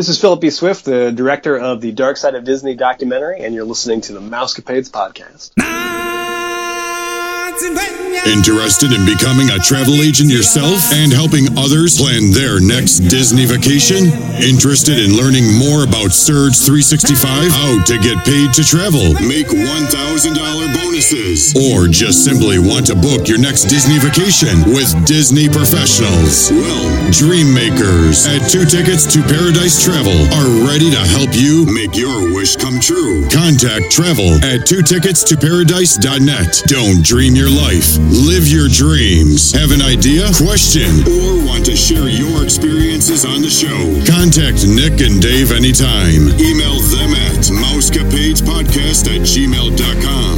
This is Philip B. Swift, the director of the Dark Side of Disney documentary, and you're listening to the Mousecapades podcast. Interested in becoming a travel agent yourself and helping others plan their next Disney vacation? Interested in learning more about Surge 365? How to get paid to travel, make $1,000 bonuses, or just simply want to book your next Disney vacation with Disney professionals? Well, Dream Makers at Two Tickets to Paradise Travel are ready to help you make your wish come true. Contact travel at two tickets to paradise.net. Don't dream your life. Live your dreams. Have an idea, question, or want to share your experiences on the show? Contact Nick and Dave anytime. Email them at mousecapadespodcast at gmail.com.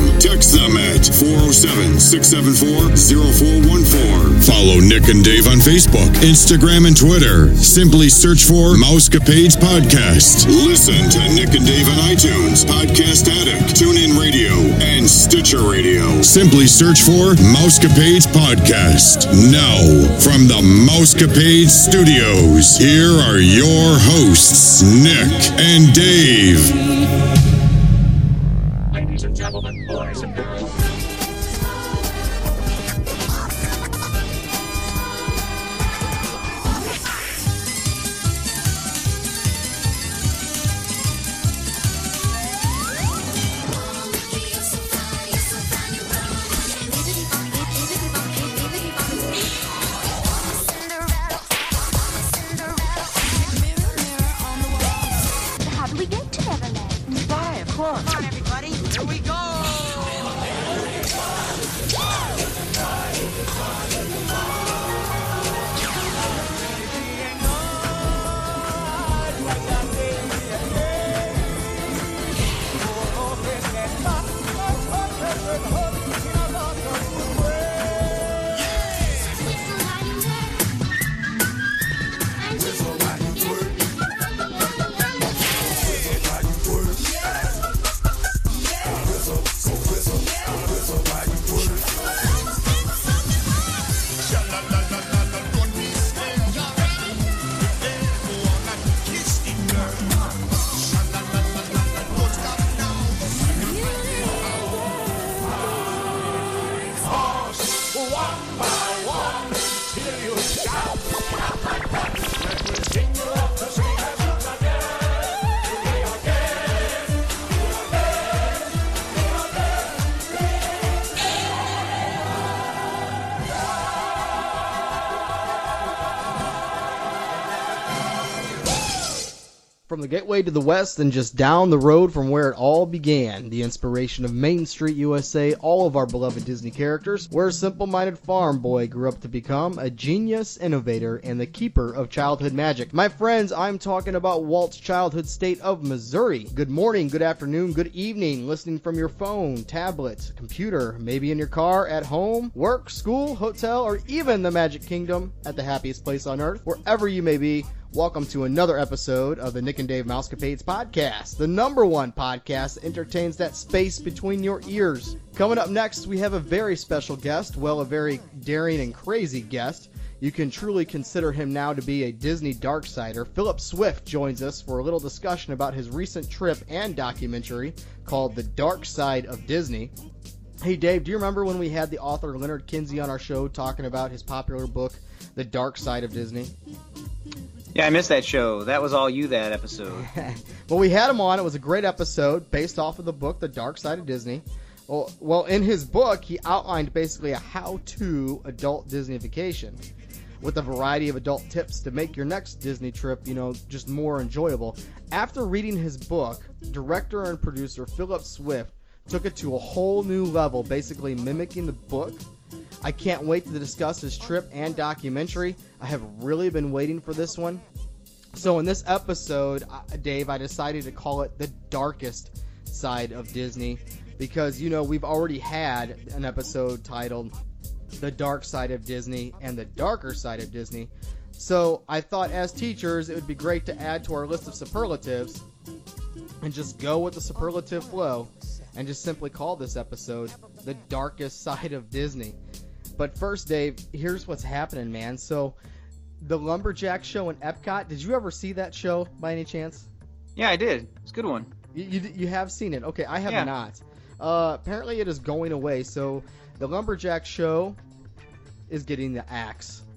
Text 407 674 0414. Follow Nick and Dave on Facebook, Instagram, and Twitter. Simply search for Mousecapades Podcast. Listen to Nick and Dave on iTunes, Podcast Addict, TuneIn Radio, and Stitcher Radio. Simply search for Mousecapades Podcast. Now, from the Mousecapades Studios, here are your hosts, Nick and Dave. Ladies and gentlemen, boys and girls. Gateway to the west and just down the road from where it all began, the inspiration of Main Street USA, all of our beloved Disney characters, where a simple minded farm boy grew up to become a genius innovator and the keeper of childhood magic. My friends, I'm talking about Walt's childhood state of Missouri. Good morning, good afternoon, good evening, listening from your phone, tablet, computer, maybe in your car, at home, work, school, hotel, or even the Magic Kingdom at the happiest place on earth, wherever you may be. Welcome to another episode of the Nick and Dave Mousecapades podcast, the number one podcast that entertains that space between your ears. Coming up next, we have a very special guest, well, a very daring and crazy guest. You can truly consider him now to be a Disney Darksider. Philip Swift joins us for a little discussion about his recent trip and documentary called The Dark Side of Disney. Hey Dave, do you remember when we had the author Leonard Kinsey on our show talking about his popular book, The Dark Side of Disney? Yeah, I missed that show. That was all you that episode. well, we had him on. It was a great episode based off of the book, The Dark Side of Disney. Well, well in his book, he outlined basically a how to adult Disney vacation with a variety of adult tips to make your next Disney trip, you know, just more enjoyable. After reading his book, director and producer Philip Swift took it to a whole new level, basically mimicking the book. I can't wait to discuss his trip and documentary. I have really been waiting for this one. So, in this episode, Dave, I decided to call it the darkest side of Disney because, you know, we've already had an episode titled The Dark Side of Disney and the Darker Side of Disney. So, I thought as teachers, it would be great to add to our list of superlatives and just go with the superlative flow and just simply call this episode The Darkest Side of Disney. But first, Dave, here's what's happening, man. So, the Lumberjack show in Epcot. Did you ever see that show by any chance? Yeah, I did. It's a good one. You, you, you have seen it. Okay, I have Yeah. not. Uh, apparently, it is going away. So the Lumberjack show is getting the axe.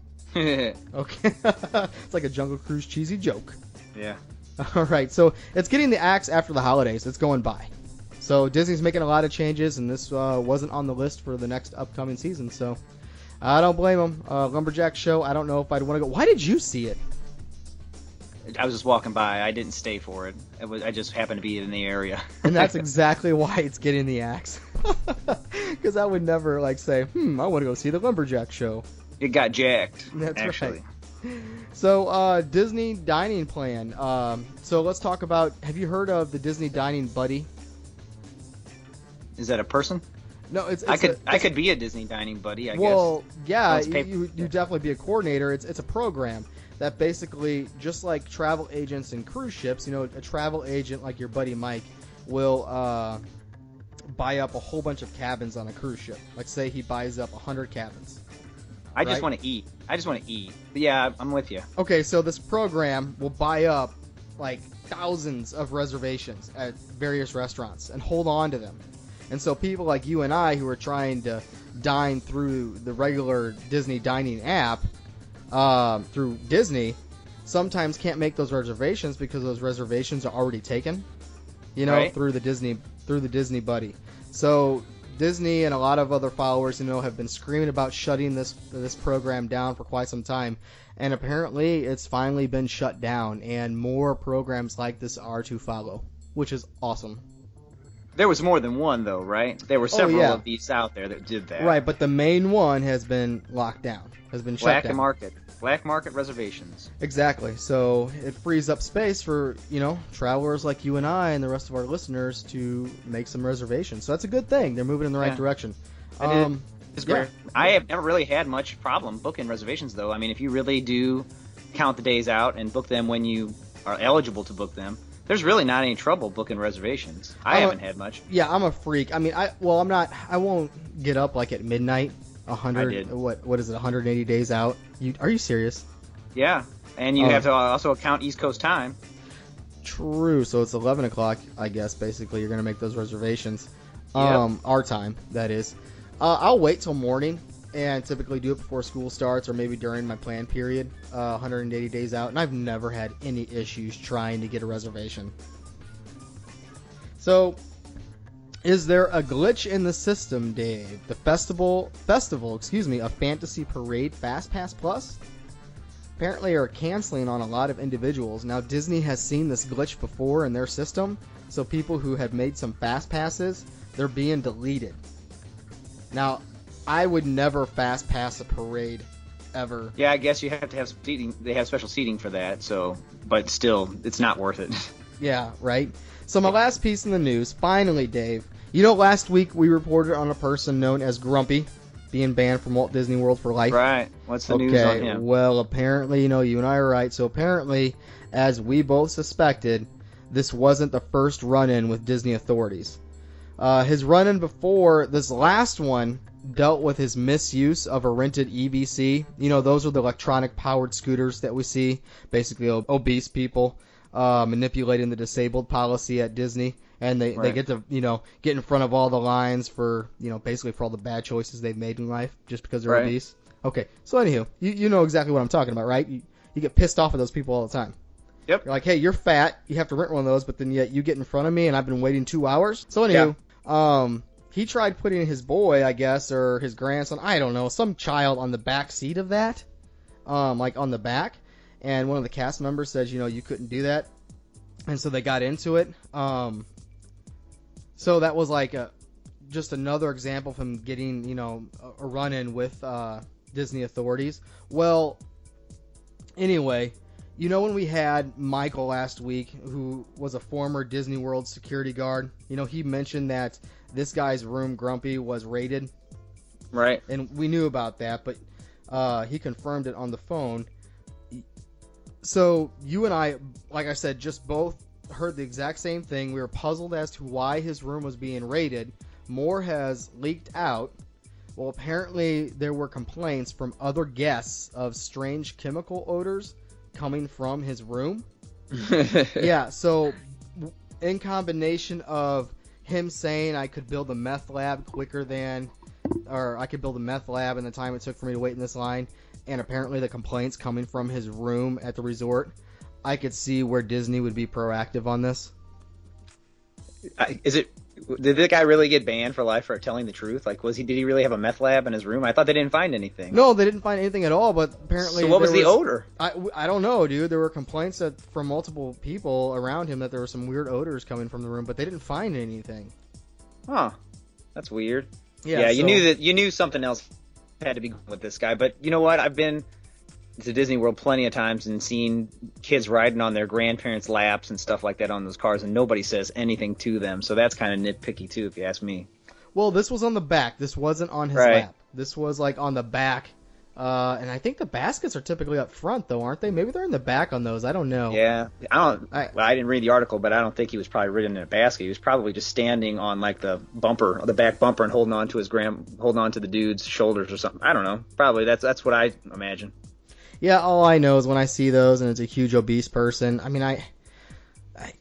okay, it's like a Jungle Cruise cheesy joke. Yeah. All right, so it's getting the axe after the holidays. It's going by. So Disney's making a lot of changes, and this uh, wasn't on the list for the next upcoming season. So I don't blame them. Uh, Lumberjack show. I don't know if I'd want to go. Why did you see it? I was just walking by. I didn't stay for it. it was, I just happened to be in the area. And that's exactly why it's getting the axe. Because I would never like say, hmm, I want to go see the Lumberjack show. it got jacked. That's actually. right. So uh, Disney dining plan. Um, so let's talk about. Have you heard of the Disney dining buddy? Is that a person? No, it's. it's I could a- I could be a Disney dining buddy. I guess. well, yeah, Well, you, you definitely be a coordinator. It's it's a program that basically just like travel agents and cruise ships. You know, a travel agent like your buddy Mike will uh, buy up a whole bunch of cabins on a cruise ship. Like say he buys up hundred cabins. I just want to eat. I just want to eat. But yeah, I'm with you. Okay, so this program will buy up like thousands of reservations at various restaurants and hold on to them. And so people like you and I who are trying to dine through the regular Disney dining app um, through Disney sometimes can't make those reservations because those reservations are already taken. You know, Right. through the Disney through the Disney Buddy. So Disney and a lot of other followers, you know, have been screaming about shutting this this program down for quite some time, and apparently it's finally been shut down, and more programs like this are to follow, which is awesome. There was more than one though, right? There were several Oh, yeah. of these out there that did that. Right, but the main one has been locked down, has been shut Black down. market. Black market reservations. Exactly. So it frees up space for, you know, travelers like you and I and the rest of our listeners to make some reservations. So that's a good thing. They're moving in the right Yeah. direction. Um, It's Yeah. I have never really had much problem booking reservations though. I mean, if you really do count the days out and book them when you are eligible to book them, there's really not any trouble booking reservations. I I'm haven't had much. yeah, I'm a freak. I mean, I well, I'm not. I won't get up like at midnight. Hundred. did. What? What is it? 180 days out. You are you serious? Yeah, and you Oh. have to also account East Coast time. True. So it's 11 o'clock. I guess basically you're gonna make those reservations. Yep. Um, our time that is. Uh, I'll wait till morning and typically do it before school starts or maybe during my plan period. Uh, 180 days out, and I've never had any issues trying to get a reservation. So, is there a glitch in the system, Dave? The festival, festival, excuse me, a Fantasy Parade Fast Pass Plus apparently are canceling on a lot of individuals. Now Disney has seen this glitch before in their system, so people who have made some fast passes, they're being deleted. Now, I would never fast pass a parade ever. Yeah, I guess you have to have seating. They have special seating for that. So, but still, it's not worth it. Yeah, right. So my last piece in the news, finally, Dave. You know, last week we reported on a person known as Grumpy being banned from Walt Disney World for life. right? What's the news on him? Well, apparently, you know, you and I are right. So apparently, as we both suspected, this wasn't the first run-in with Disney authorities. Uh, his run-in before this last one dealt with his misuse of a rented EVC. You know, those are the electronic-powered scooters that we see, basically obese people uh, manipulating the disabled policy at Disney, and they, they get to you know get in front of all the lines for you know basically for all the bad choices they've made in life just because they're Right. obese. Okay, so anywho, you, you know exactly what I'm talking about, right? You, you get pissed off at those people all the time. Yep. You're like, hey, you're fat, you have to rent one of those, but then yet you get in front of me and I've been waiting two hours. So anywho, um, he tried putting his boy, I guess, or his grandson, I don't know, some child on the back seat of that, um, like on the back, and one of the cast members says, you know, you couldn't do that, and so they got into it. Um, so that was like a just another example of him getting, you know, a, a run-in with uh, Disney authorities. Well, anyway, you know when we had Michael last week, who was a former Disney World security guard. You know he mentioned that this guy's room, Grumpy, was raided, Right. and we knew about that, but uh, he confirmed it on the phone. So you and I, like I said, just both heard the exact same thing. We were puzzled as to why his room was being raided. More has leaked out. Well, apparently there were complaints from other guests of strange chemical odors coming from his room. yeah, so in combination of him saying I could build a meth lab quicker than, or I could build a meth lab in the time it took for me to wait in this line, and apparently the complaints coming from his room at the resort, I could see where Disney would be proactive on this. Is it? Did the guy really get banned for life for telling the truth? Like, was he? Did he really have a meth lab in his room? I thought they didn't find anything. No, they didn't find anything at all, but apparently. So what was there the odor? I, I don't know, dude. There were complaints that from multiple people around him that there were some weird odors coming from the room, but they didn't find anything. Huh? That's weird. Yeah, Yeah, you knew that you knew something else had to be with this guy. But you know what? I've been to Disney World plenty of times and seen kids riding on their grandparents' laps and stuff like that on those cars, and nobody says anything to them. So that's kind of nitpicky too, if you ask me. Well, this was on the back. This wasn't on his Right. lap. This was like on the back. Uh, and I think the baskets are typically up front, though, aren't they? Maybe they're in the back on those. I don't know. Yeah, I don't. I- well, I didn't read the article, but I don't think he was probably ridden in a basket. He was probably just standing on like the bumper, the back bumper, and holding on to his grand, holding on to the dude's shoulders or something. I don't know. Probably that's that's what I imagine. Yeah, all I know is when I see those and it's a huge obese person. I mean, I, I,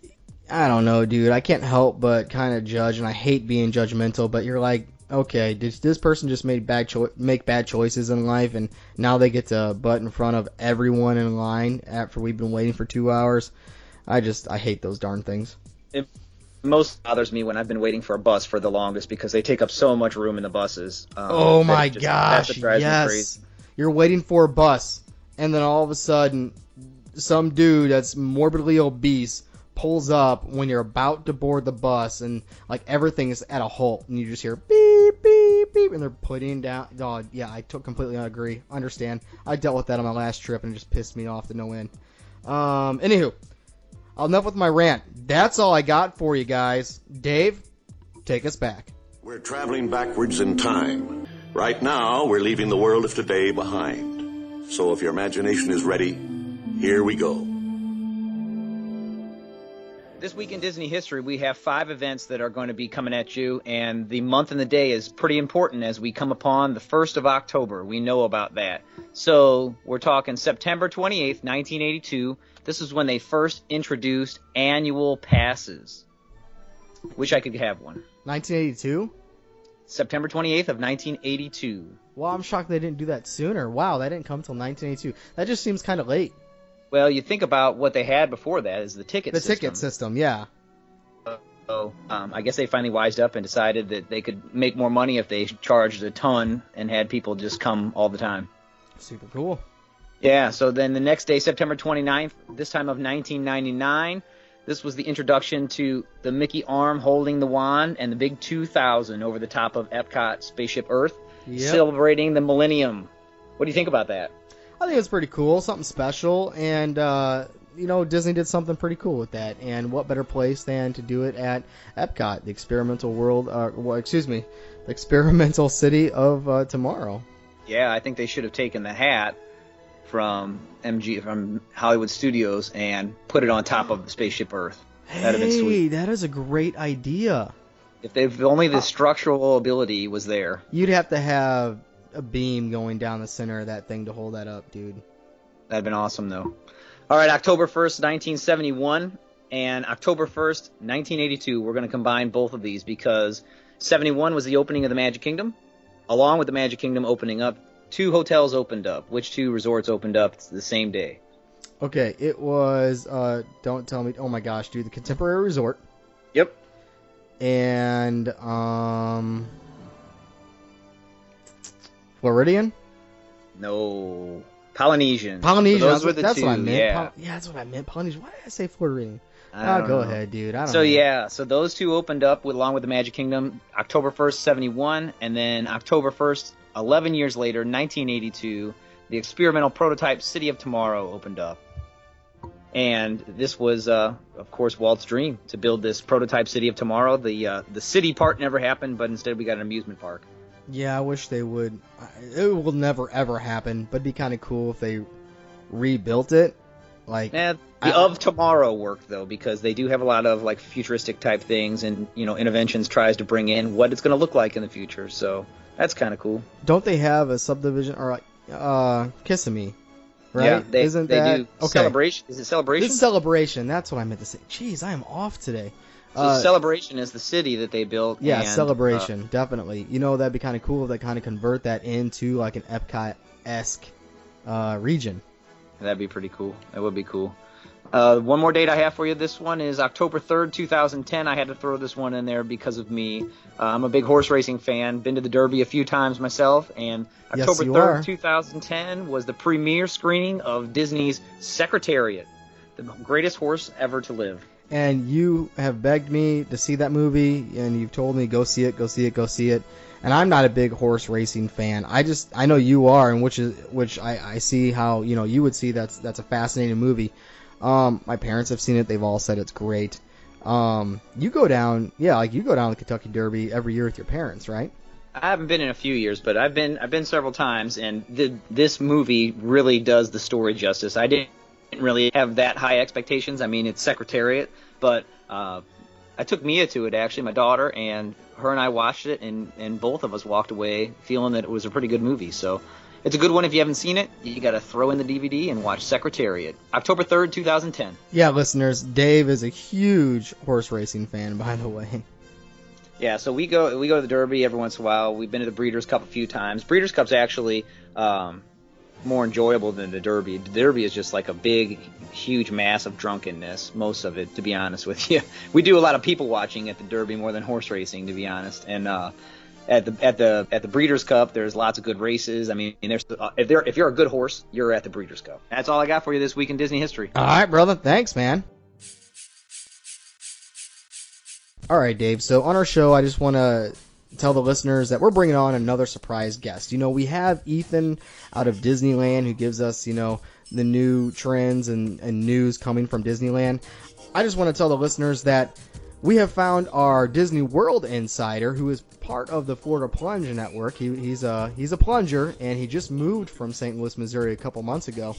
I don't know, dude. I can't help but kind of judge, and I hate being judgmental. But you're like, okay, did this person just made bad cho- make bad choices in life, and now they get to butt in front of everyone in line after we've been waiting for two hours? I just, I hate those darn things. It most bothers me when I've been waiting for a bus for the longest because they take up so much room in the buses. Um, Oh my just- gosh! Yes, you're waiting for a bus, and then all of a sudden, some dude that's morbidly obese pulls up when you're about to board the bus, and like everything is at a halt, and you just hear beep beep beep, and they're putting down. Oh yeah, I t- completely agree. Understand? I dealt with that on my last trip, and it just pissed me off to no end. Um, anywho, enough with my rant. That's all I got for you guys. Dave, take us back. We're traveling backwards in time. Right now, we're leaving the world of today behind. So if your imagination is ready, here we go. This week in Disney history, we have five events that are going to be coming at you, and the month and the day is pretty important as we come upon the 1st of October. We know about that. So we're talking September 28th, 1982. This is when they first introduced annual passes. Wish I could have one. 1982. September 28th of 1982. Well, I'm shocked they didn't do that sooner. Wow, that didn't come till 1982. That just seems kind of late. Well, you think about what they had before that is the ticket system. The system. ticket system, yeah. So um, I guess they finally wised up and decided that they could make more money if they charged a ton and had people just come all the time. Super cool. Yeah, so then the next day, September 29th, this time of 1999, this was the introduction to the Mickey arm holding the wand and the big 2000 over the top of Epcot Spaceship Earth, Yep. celebrating the millennium. What do you think about that? I think it's pretty cool, something special, and uh, you know Disney did something pretty cool with that. And what better place than to do it at Epcot, the experimental world? Uh, well, excuse me, the experimental city of uh, tomorrow. Yeah, I think they should have taken the hat from MG from Hollywood Studios and put it on top of the Spaceship Earth. That'd have been sweet. Hey, that is a great idea. If they've only the structural ability was there. You'd have to have a beam going down the center of that thing to hold that up, dude. That'd been awesome though. All right, October 1st, 1971 and October 1st, 1982. We're going to combine both of these because 71 was the opening of the Magic Kingdom. Along with the Magic Kingdom opening up, two hotels opened up. Which two resorts opened up the same day? Okay, it was. Uh, don't tell me. Oh my gosh, dude, the Contemporary Resort. And um, Floridian. No. Polynesian. Polynesian. So those that's were what, the that's two. what I meant. Yeah. Yeah, that's what I meant. Polynesian. Why did I say Floridian? I don't go know. ahead, dude. I don't So know. yeah, so those two opened up with, along with the Magic Kingdom, October 1st, 71, and then October 1st, 11 years later, 1982, the experimental prototype City of Tomorrow opened up. And this was, uh, of course, Walt's dream to build this prototype City of Tomorrow. The uh, the city part never happened, but instead we got an amusement park. Yeah, I wish they would. It will never ever happen, but it'd be kind of cool if they rebuilt it Like, Yeah, the I- of tomorrow work though because they do have a lot of like futuristic type things and you know interventions tries to bring in what it's going to look like in the future. So that's kind of cool. don't they have a subdivision or like, uh, Kissimmee? Right? Yeah, they, Isn't they that do okay? celebration? Is it celebration? This celebration. That's what I meant to say. Jeez, I am off today. so Uh, celebration is the city that they built. Yeah, and, uh, celebration, definitely. You know, that'd be kind of cool if they kind of convert that into like an Epcot esque uh, region. That'd be pretty cool. That would be cool. Uh, one more date I have for you. This one is October 3rd, 2010. I had to throw this one in there because of me. Uh, I'm a big horse racing fan. Been to the Derby a few times myself. And Yes, October you 3rd, are. 2010 was the premiere screening of Disney's Secretariat, the greatest horse ever to live. And you have begged me to see that movie, and you've told me go see it, go see it, go see it. And I'm not a big horse racing fan. I just I know you are, and which is which I, I see how you know you would see that's that's a fascinating movie. Um, my parents have seen it; they've all said it's great. Um, you go down, yeah, like you go down to the Kentucky Derby every year with your parents, right? I haven't been in a few years, but I've been I've been several times, and the, this movie really does the story justice. I didn't really have that high expectations. I mean, it's Secretariat, but uh, I took Mia to it actually, my daughter, and her and I watched it, and and both of us walked away feeling that it was a pretty good movie. So. It's a good one if you haven't seen it. You got to throw in the DVD and watch Secretariat. October 3rd, 2010. Yeah, listeners, Dave is a huge horse racing fan, by the way. Yeah, so we go we go to the Derby every once in a while. We've been to the Breeders' Cup a few times. Breeders' Cup's actually um, more enjoyable than the Derby. The Derby is just like a big, huge mass of drunkenness. Most of it, to be honest with you. We do a lot of people watching at the Derby more than horse racing, to be honest. And uh, at the at the at the Breeders' Cup, there's lots of good races. I mean, there's uh, if there if you're a good horse, you're at the Breeders' Cup. That's all I got for you this week in Disney history. All right, brother. Thanks, man. All right, Dave. So on our show, I just want to tell the listeners that we're bringing on another surprise guest. You know, we have Ethan out of Disneyland who gives us, you know, the new trends and, and news coming from Disneyland. I just want to tell the listeners that we have found our Disney World insider who is part of the Florida Plunge Network. He, he's a he's a plunger and he just moved from St. Louis, Missouri a couple months ago,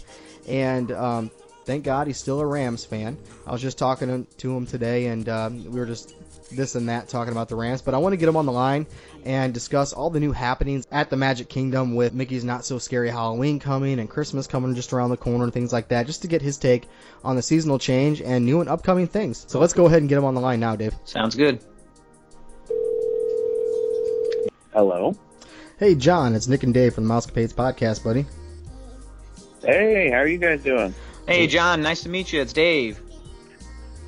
and um, thank God he's still a Rams fan. I was just talking to- him today, and um, we were just this and that talking about the Rams. But I want to get him on the line and discuss all the new happenings at the Magic Kingdom with Mickey's Not So Scary Halloween coming and Christmas coming just around the corner and things like that, just to get his take on the seasonal change and new and upcoming things. So let's go ahead and get him on the line now, Dave. Sounds good. Hello. Hey, John, it's Nick and Dave from the Mousecapades podcast, buddy. Hey, how are you guys doing? Hey, John. Nice to meet you. It's Dave.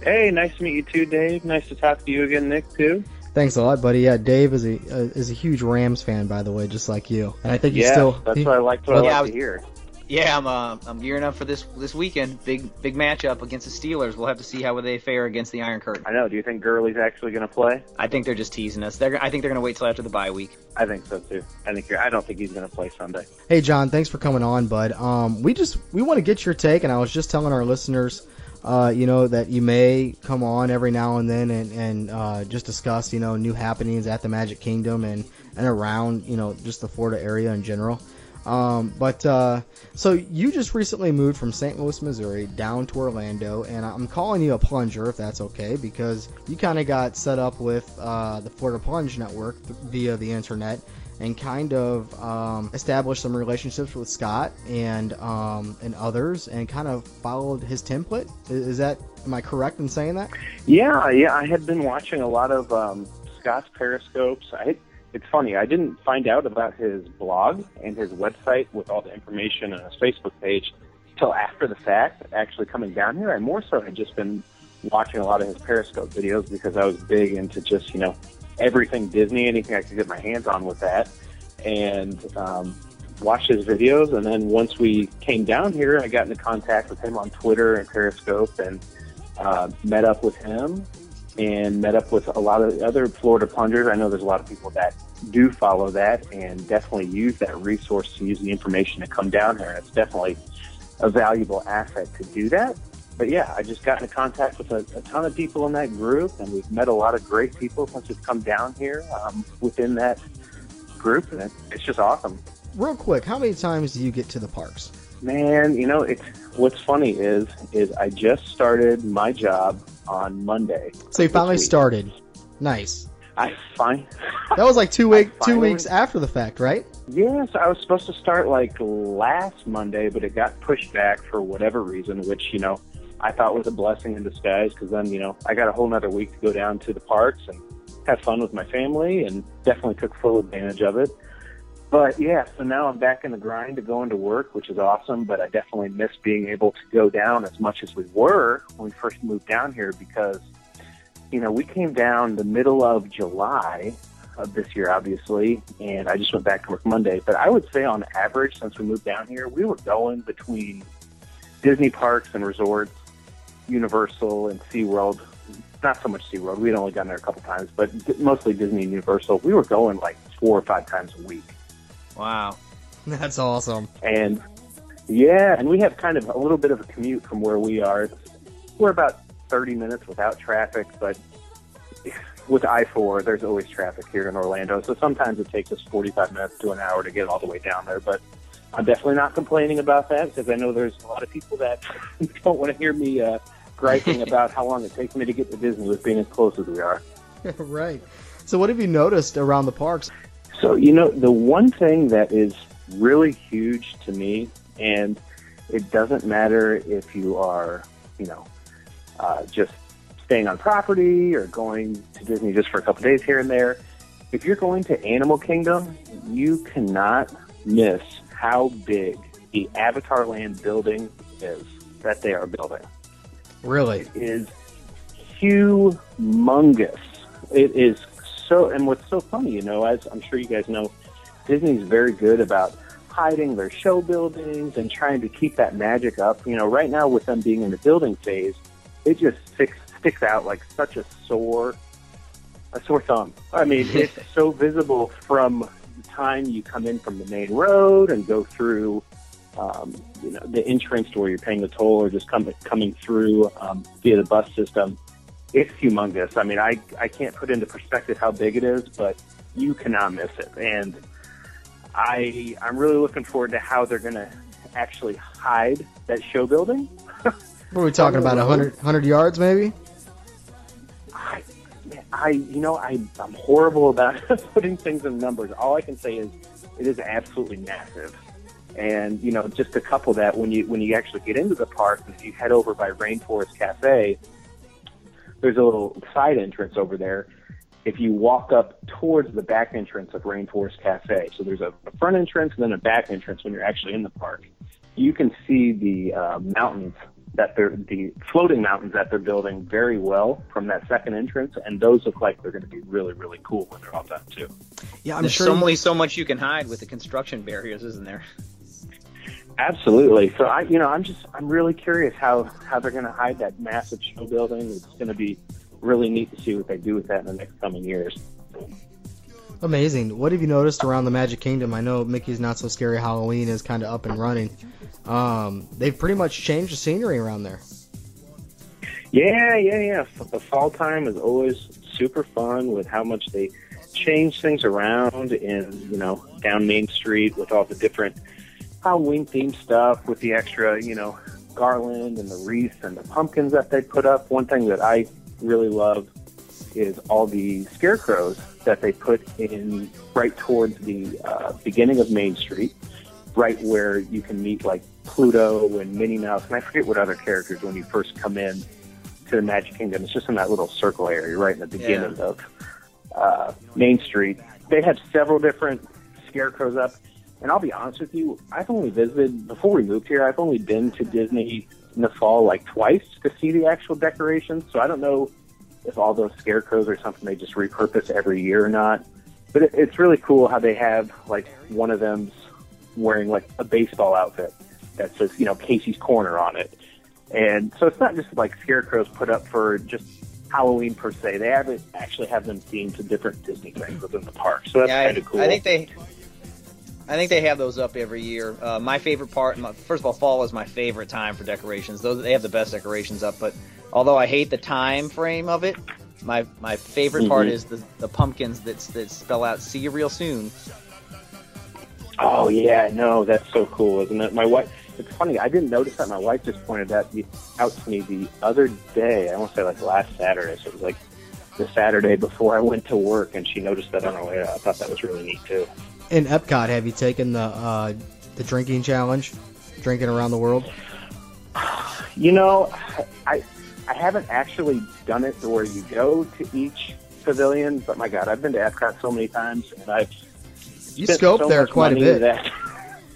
Hey, nice to meet you too, Dave. Nice to talk to you again, Nick, too. Thanks a lot, buddy. Yeah, Dave is a uh, is a huge Rams fan, by the way, just like you. And I think he's yeah, still. that's he- what I like. What I Yeah, I like was- to hear. Yeah, I'm uh, I'm gearing up for this this weekend. Big big matchup against the Steelers. We'll have to see how they fare against the Iron Curtain. I know. Do you think Gurley's actually going to play? I think they're just teasing us. They're I think they're gonna wait till after the bye week. I think so too. I think you're. I don't think he's going to play Sunday. Hey, John, thanks for coming on, bud. Um, we just we want to get your take, and I was just telling our listeners, uh, you know, that you may come on every now and then and and uh, just discuss, you know, new happenings at the Magic Kingdom and and around, you know, just the Florida area in general. Um, but uh, so you just recently moved from St. Louis, Missouri, down to Orlando, and I'm calling you a plunger, if that's okay, because you kind of got set up with uh, the Florida Plunge Network via the internet, and kind of um, established some relationships with Scott and um, and others, and kind of followed his template. Is, that am I correct in saying that? Yeah, yeah. I had been watching a lot of um, Scott's periscopes. I, it's funny. I didn't find out about his blog and his website with all the information on his Facebook page till after the fact. Actually, coming down here, I more so had just been watching a lot of his periscope videos because I was big into just you know everything Disney, anything I could get my hands on with that, and um, watched his videos. And then once we came down here, I got into contact with him on Twitter and Periscope, and uh, met up with him and met up with a lot of other Florida plungers. I know there's a lot of people that do follow that and definitely use that resource to use the information to come down here. And it's definitely a valuable asset to do that. But yeah, I just got into contact with a, a ton of people in that group, and we've met a lot of great people since we've come down here um, within that group, and it's just awesome. Real quick, how many times do you get to the parks? Man, you know, it's what's funny is is I just started my job on Monday. So you finally week. started. Nice. I find That was like two week, two weeks after the fact, right? Yes, I was supposed to start like last Monday, but it got pushed back for whatever reason, which, you know, I thought was a blessing in disguise because then, you know, I got a whole nother week to go down to the parks and have fun with my family and definitely took full advantage of it. But yeah, so now I'm back in the grind of going to work, which is awesome, but I definitely miss being able to go down as much as we were when we first moved down here because, you know, we came down the middle of July of this year, obviously, and I just went back to work Monday. But I would say, on average, since we moved down here, we were going between Disney parks and resorts, Universal and SeaWorld. Not so much SeaWorld. We'd only gone there a couple times, but mostly Disney and Universal. We were going like four or five times a week. Wow. That's awesome. And yeah, and we have kind of a little bit of a commute from where we are. We're about 30 minutes without traffic, but with I 4, there's always traffic here in Orlando. So sometimes it takes us 45 minutes to an hour to get all the way down there. But I'm definitely not complaining about that because I know there's a lot of people that don't want to hear me uh, griping about how long it takes me to get to Disney with being as close as we are. right. So what have you noticed around the parks? So, you know, the one thing that is really huge to me, and it doesn't matter if you are, you know, uh, just staying on property or going to Disney just for a couple days here and there. If you're going to Animal Kingdom, you cannot miss how big the Avatar Land building is that they are building Really? is humongous. It is so, and what's so funny, you know, as I'm sure you guys know, Disney's very good about hiding their show buildings and trying to keep that magic up. You know, right now with them being in the building phase, it just sticks sticks out like such a sore a sore thumb. I mean, it's so visible from the time you come in from the main road and go through um, you know, the entrance to where you're paying the toll or just come, coming through um, via the bus system. It's humongous. I mean, I, I can't put into perspective how big it is, but you cannot miss it. And I, I'm really looking forward to how they're going to actually hide that show building. What are we talking about? 100, 100 yards, maybe? I, I, you know, I, I'm horrible about putting things in numbers. All I can say is it is absolutely massive. And you know, just to couple that, when you when you actually get into the park, and if you head over by Rainforest Cafe, there's a little side entrance over there. If you walk up towards the back entrance of Rainforest Cafe, so there's a, a front entrance and then a back entrance when you're actually in the park, you can see the uh, mountains that they're the floating mountains that they're building very well from that second entrance, and those look like they're going to be really really cool when they're all done too. Yeah, I'm There's sure. so only so much you can hide with the construction barriers, isn't there? Absolutely. So I, you know, I'm just, I'm really curious how how they're going to hide that massive show building. It's going to be really neat to see what they do with that in the next coming years. Amazing. What have you noticed around the Magic Kingdom? I know Mickey's Not So Scary Halloween is kind of up and running. Um, they've pretty much changed the scenery around there. Yeah, yeah, yeah. The fall time is always super fun with how much they change things around in, you know, down Main Street with all the different Halloween themed stuff with the extra, you know, garland and the wreaths and the pumpkins that they put up. One thing that I really love is all the scarecrows that they put in right towards the uh, beginning of Main Street, right where you can meet like Pluto and Minnie Mouse, and I forget what other characters when you first come in to the Magic Kingdom. It's just in that little circle area right in the beginning of uh, Main Street. They have several different scarecrows up, and I'll be honest with you, I've only visited before we moved here. I've only been to Disney in the fall like twice to see the actual decorations, so I don't know if all those scarecrows are something they just repurpose every year or not. But it, it's really cool how they have like one of them's wearing like a baseball outfit that says you know Casey's Corner on it, and so it's not just like scarecrows put up for just Halloween per se. They have it actually have them themed to different Disney things within the park. So that's yeah, kind of cool. I think they. I think they have those up every year. Uh, my favorite part, my, first of all, fall is my favorite time for decorations. Those they have the best decorations up. But although I hate the time frame of it, my my favorite part Mhm. is the the pumpkins that that spell out "See you real soon." Oh yeah, no, that's so cool, isn't it? My wife, it's funny. I didn't notice that. My wife just pointed that out to me the other day. I want to say like last Saturday. So it was like the Saturday before I went to work, and she noticed that on her way. I thought that was really neat too. In Epcot, have you taken the uh, the drinking challenge, drinking around the world? You know, I I haven't actually done it to where you go to each pavilion, but my God, I've been to Epcot so many times, and I've You spent scope so there much quite a bit. That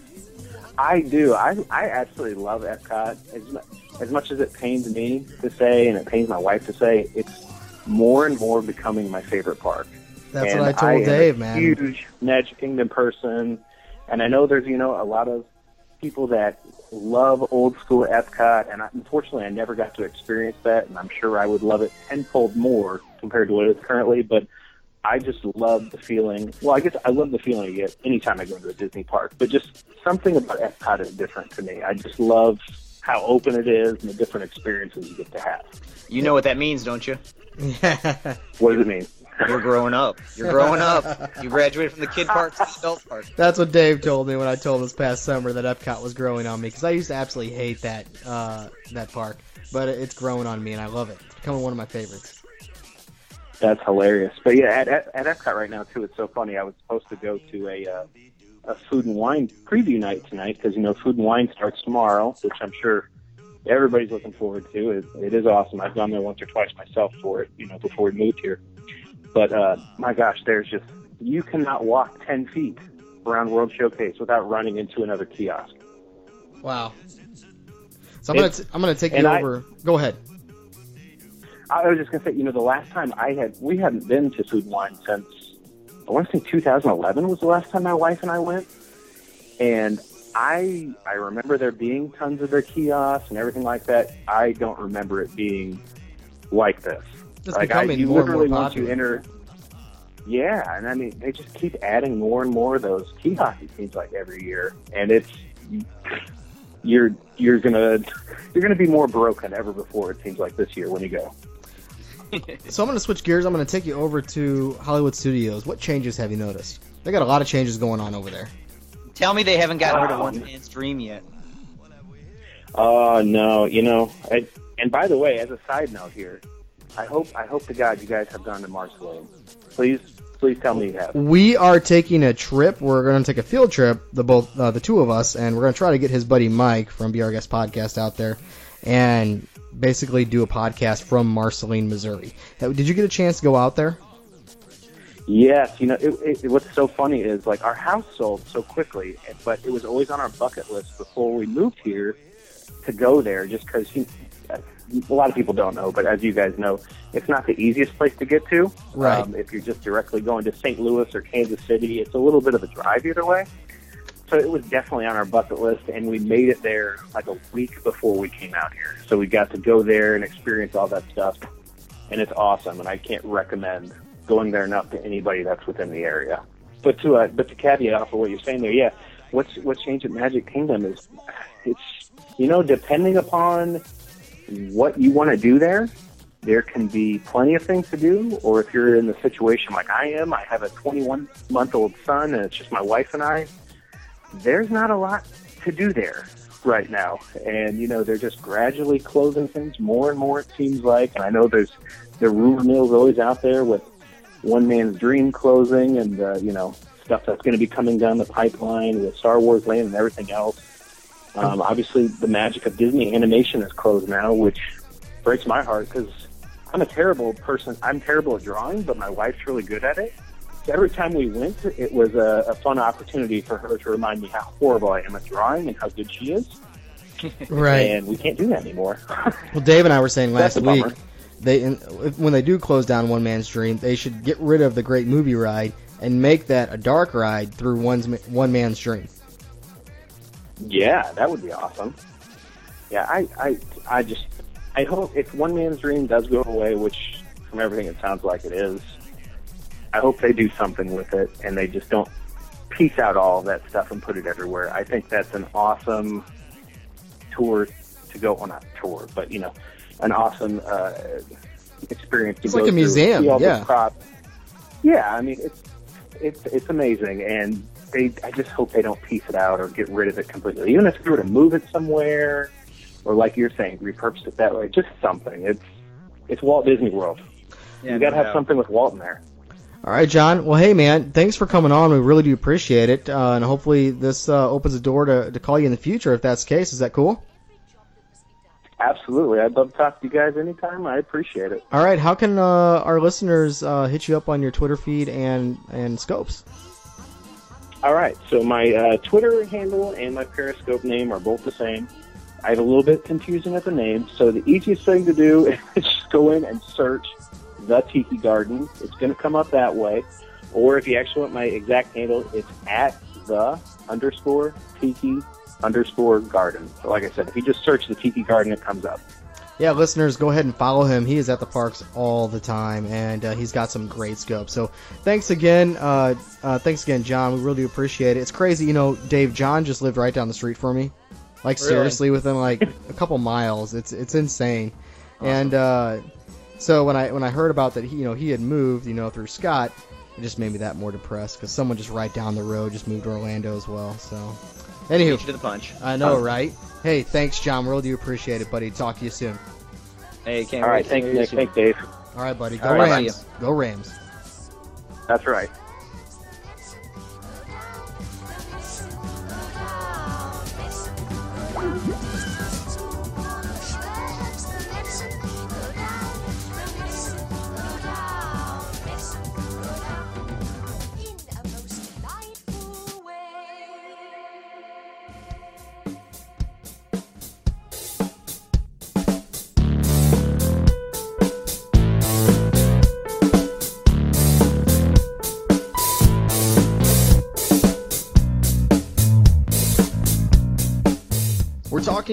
I do. I I absolutely love Epcot. As mu- as much as it pains me to say, and it pains my wife to say, it's more and more becoming my favorite park. That's And what I told am Dave, a man. Huge Magic Kingdom person, and I know there's you know a lot of people that love old school Epcot, and I, unfortunately, I never got to experience that, and I'm sure I would love it tenfold more compared to what it is currently. But I just love the feeling. Well, I guess I love the feeling I get anytime I go to a Disney park, but just something about Epcot is different to me. I just love how open it is and the different experiences you get to have. You know what that means, don't you? What does it mean? You're growing up. You're growing up. You graduated from the kid park to the adult park. That's what Dave told me when I told him this past summer that Epcot was growing on me because I used to absolutely hate that uh, that park, but it's growing on me and I love it. It's becoming one of my favorites. That's hilarious. But yeah, at, at, at Epcot right now too, it's so funny. I was supposed to go to a uh, a food and wine preview night tonight because you know food and wine starts tomorrow, which I'm sure everybody's looking forward to. It, it is awesome. I've gone there once or twice myself for it, you know, before we moved here. But uh, my gosh, there's just you cannot walk ten feet around World Showcase without running into another kiosk. Wow. So I'm gonna t- I'm gonna take you I- over. Go ahead. I was just gonna say, you know, the last time I had, we hadn't been to Food and Wine since I want to say 2011 was the last time my wife and I went, and I I remember there being tons of their kiosks and everything like that. I don't remember it being like this. It's like I, becoming you more and more literally once you popular. enter. Yeah, and I mean they just keep adding more and more of those kiosks. It seems like every year, and it's you're you're gonna you're gonna be more broke than ever before. It seems like this year when you go. So I'm gonna switch gears. I'm gonna take you over to Hollywood Studios. What changes have you noticed? They got a lot of changes going on over there. Tell me they haven't gotten rid of um, One Man's Dream yet. Oh no, you know. I, and by the way, as a side note here, I hope I hope to God you guys have gone to Marceline. Please, please tell me you have. We are taking a trip. We're going to take a field trip, the both uh, the two of us, and we're going to try to get his buddy Mike from Our Guest Podcast out there, and basically do a podcast from Marceline, Missouri. Did you get a chance to go out there? Yes, you know it, it, what's so funny is like our house sold so quickly, but it was always on our bucket list before we moved here to go there. Just because a lot of people don't know, but as you guys know, it's not the easiest place to get to. Right. Um, if you're just directly going to St. Louis or Kansas City, it's a little bit of a drive either way. So it was definitely on our bucket list, and we made it there like a week before we came out here. So we got to go there and experience all that stuff, and it's awesome. And I can't recommend going there enough to anybody that's within the area. But to uh, but to caveat off of what you're saying there, yeah, what's what's changed at Magic Kingdom is it's you know depending upon what you want to do there, there can be plenty of things to do. Or if you're in the situation like I am, I have a 21 month old son, and it's just my wife and I. There's not a lot to do there right now, and you know they're just gradually closing things more and more. It seems like, and I know there's the rumor mill's always out there with one man's dream closing, and uh, you know stuff that's going to be coming down the pipeline with Star Wars Land and everything else. Um, obviously, the magic of Disney animation is closed now, which breaks my heart because I'm a terrible person. I'm terrible at drawing, but my wife's really good at it. So every time we went, it was a, a fun opportunity for her to remind me how horrible I am at drawing and how good she is. Right. And we can't do that anymore. Well, Dave and I were saying last week they in, when they do close down One Man's Dream, they should get rid of the Great Movie Ride and make that a dark ride through one's One Man's Dream. Yeah, that would be awesome. Yeah, I, I, I just, I hope if One Man's Dream does go away, which from everything it sounds like it is, I hope they do something with it and they just don't piece out all that stuff and put it everywhere. I think that's an awesome tour to go on, not tour, but you know, an awesome uh, experience to It's go like a museum, yeah. Yeah, I mean it's it's it's amazing, and they, I just hope they don't piece it out or get rid of it completely. Even if they were to move it somewhere, or like you're saying, repurpose it that way, just something. It's it's Walt Disney World. Yeah, you got to no have doubt. something with Walt in there. All right, John. Well, hey, man, thanks for coming on. We really do appreciate it, uh, and hopefully this uh, opens the door to, to call you in the future if that's the case. Is that cool? Absolutely, I'd love to talk to you guys anytime. I appreciate it. All right. How can uh, our listeners uh, hit you up on your Twitter feed and and scopes? All right, so my uh, Twitter handle and my Periscope name are both the same. I have a little bit confusing at the name, so the easiest thing to do is just go in and search the Tiki Garden. It's going to come up that way. Or if you actually want my exact handle, it's at the underscore Tiki underscore Garden. So like I said, if you just search the Tiki Garden, it comes up. Yeah, listeners, go ahead and follow him. He is at the parks all the time, and uh, he's got some great scopes. So thanks again, uh, uh, thanks again, John. We really do appreciate it. It's crazy, you know, Dave. John just lived right down the street for me, like Really? seriously, within like a couple miles. It's it's insane. And uh, so when I when I heard about that, he, you know, he had moved, you know, through Scott, it just made me that more depressed because someone just right down the road just moved to Orlando as well. So, anywho, Beat to the punch. I know, um, right? Hey, thanks, John. Really do you appreciate it, buddy. Talk to you soon. Hey, can't All wait right, to thanks, you Nick. Thanks, Dave. All right, buddy. Go All right, Rams. Go Rams. That's right.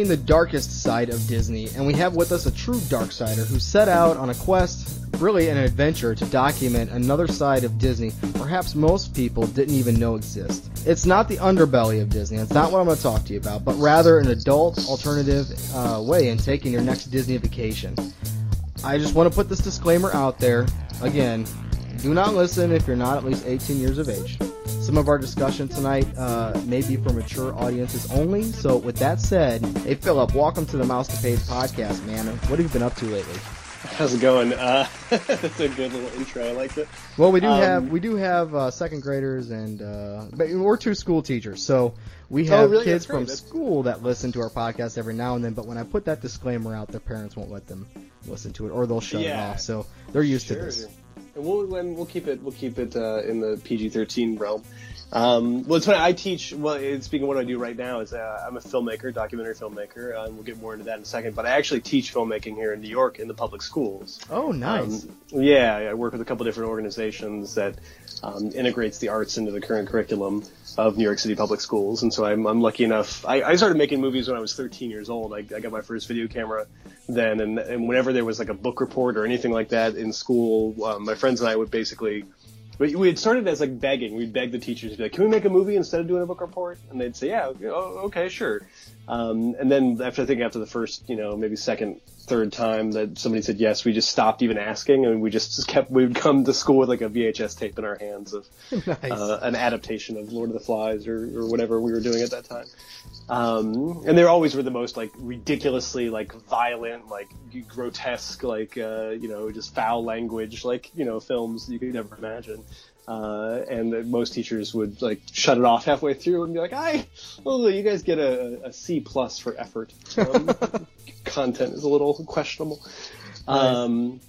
The darkest side of Disney, and we have with us a true Darksider who set out on a quest, really an adventure, to document another side of Disney perhaps most people didn't even know exist. It's not the underbelly of Disney, it's not what I'm going to talk to you about, but rather an adult, alternative uh, way in taking your next Disney vacation. I just want to put this disclaimer out there. Again, do not listen if you're not at least 18 years of age. Some of our discussion tonight uh, may be for mature audiences only. So, with that said, hey Philip, welcome to the Mouse to Page podcast, man. What have you been up to lately? How's it going? Uh, that's a good little intro. I liked it. Well, we do Um, have we do have uh, second graders and uh, but we're two school teachers, so we Oh, have really? kids from That's- school that listen to our podcast every now and then. But when I put that disclaimer out, their parents won't let them listen to it, or they'll shut it off. So they're used to this. And we'll we'll keep it we'll keep it uh, in the PG-13 realm. Um, well, it's funny. I teach. Well, speaking of what I do right now is uh, I'm a filmmaker, documentary filmmaker. Uh, and we'll get more into that in a second. But I actually teach filmmaking here in New York in the public schools. Oh, nice. Um, yeah, I work with a couple different organizations that um, integrates the arts into the current curriculum of New York City public schools. And so I'm, I'm lucky enough. I, I started making movies when I was 13 years old. I, I got my first video camera then, and, and whenever there was like a book report or anything like that in school, um, my friends and I would basically. We we had started as like begging. We'd beg the teachers to be like, "Can we make a movie instead of doing a book report?" And they'd say, "Yeah, oh, okay, sure." Um, and then after I think after the first, you know, maybe second, third time that somebody said yes, we just stopped even asking, and we just kept. We would come to school with like a VHS tape in our hands of nice. uh, an adaptation of Lord of the Flies or, or whatever we were doing at that time. Um, and they always were the most like ridiculously like violent, like grotesque, like uh, you know, just foul language, like you know, films you could never imagine. Uh, and that most teachers would like shut it off halfway through and be like, "I, well, you guys get a, a C plus for effort. Um, content is a little questionable." Um,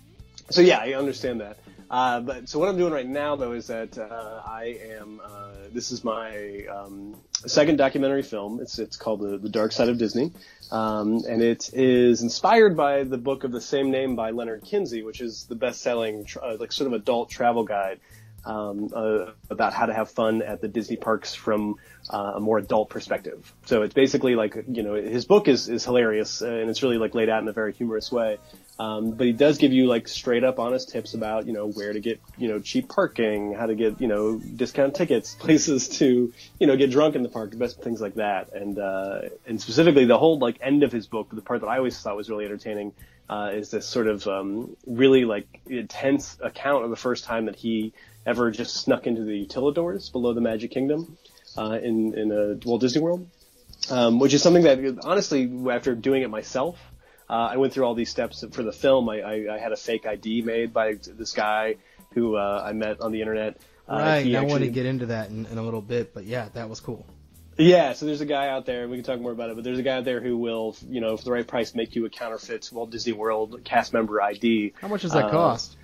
so yeah, I understand that. Uh, but so what I'm doing right now though is that uh, I am. Uh, this is my um, second documentary film. It's it's called the, the Dark Side of Disney, um, and it is inspired by the book of the same name by Leonard Kinsey, which is the best-selling uh, like sort of adult travel guide um, uh, about how to have fun at the Disney parks from uh, a more adult perspective. So it's basically like you know his book is is hilarious uh, and it's really like laid out in a very humorous way. Um, but he does give you like straight up honest tips about you know where to get you know cheap parking, how to get you know discount tickets, places to you know get drunk in the park, the best things like that. And uh, and specifically the whole like end of his book, the part that I always thought was really entertaining. Uh, is this sort of um, really like intense account of the first time that he ever just snuck into the utilidors below the Magic Kingdom. uh, in in a Walt Disney World, um, which is something that honestly, after doing it myself, uh, I went through all these steps for the film. I, I, I had a fake ID made by this guy who uh, I met on the internet. Uh, right. I want to get into that in, in a little bit, but yeah, that was cool. Yeah, so there's a guy out there, and we can talk more about it, but there's a guy out there who will, you know, for the right price, make you a counterfeit Walt Disney World cast member ID. How much does that Uh, cost?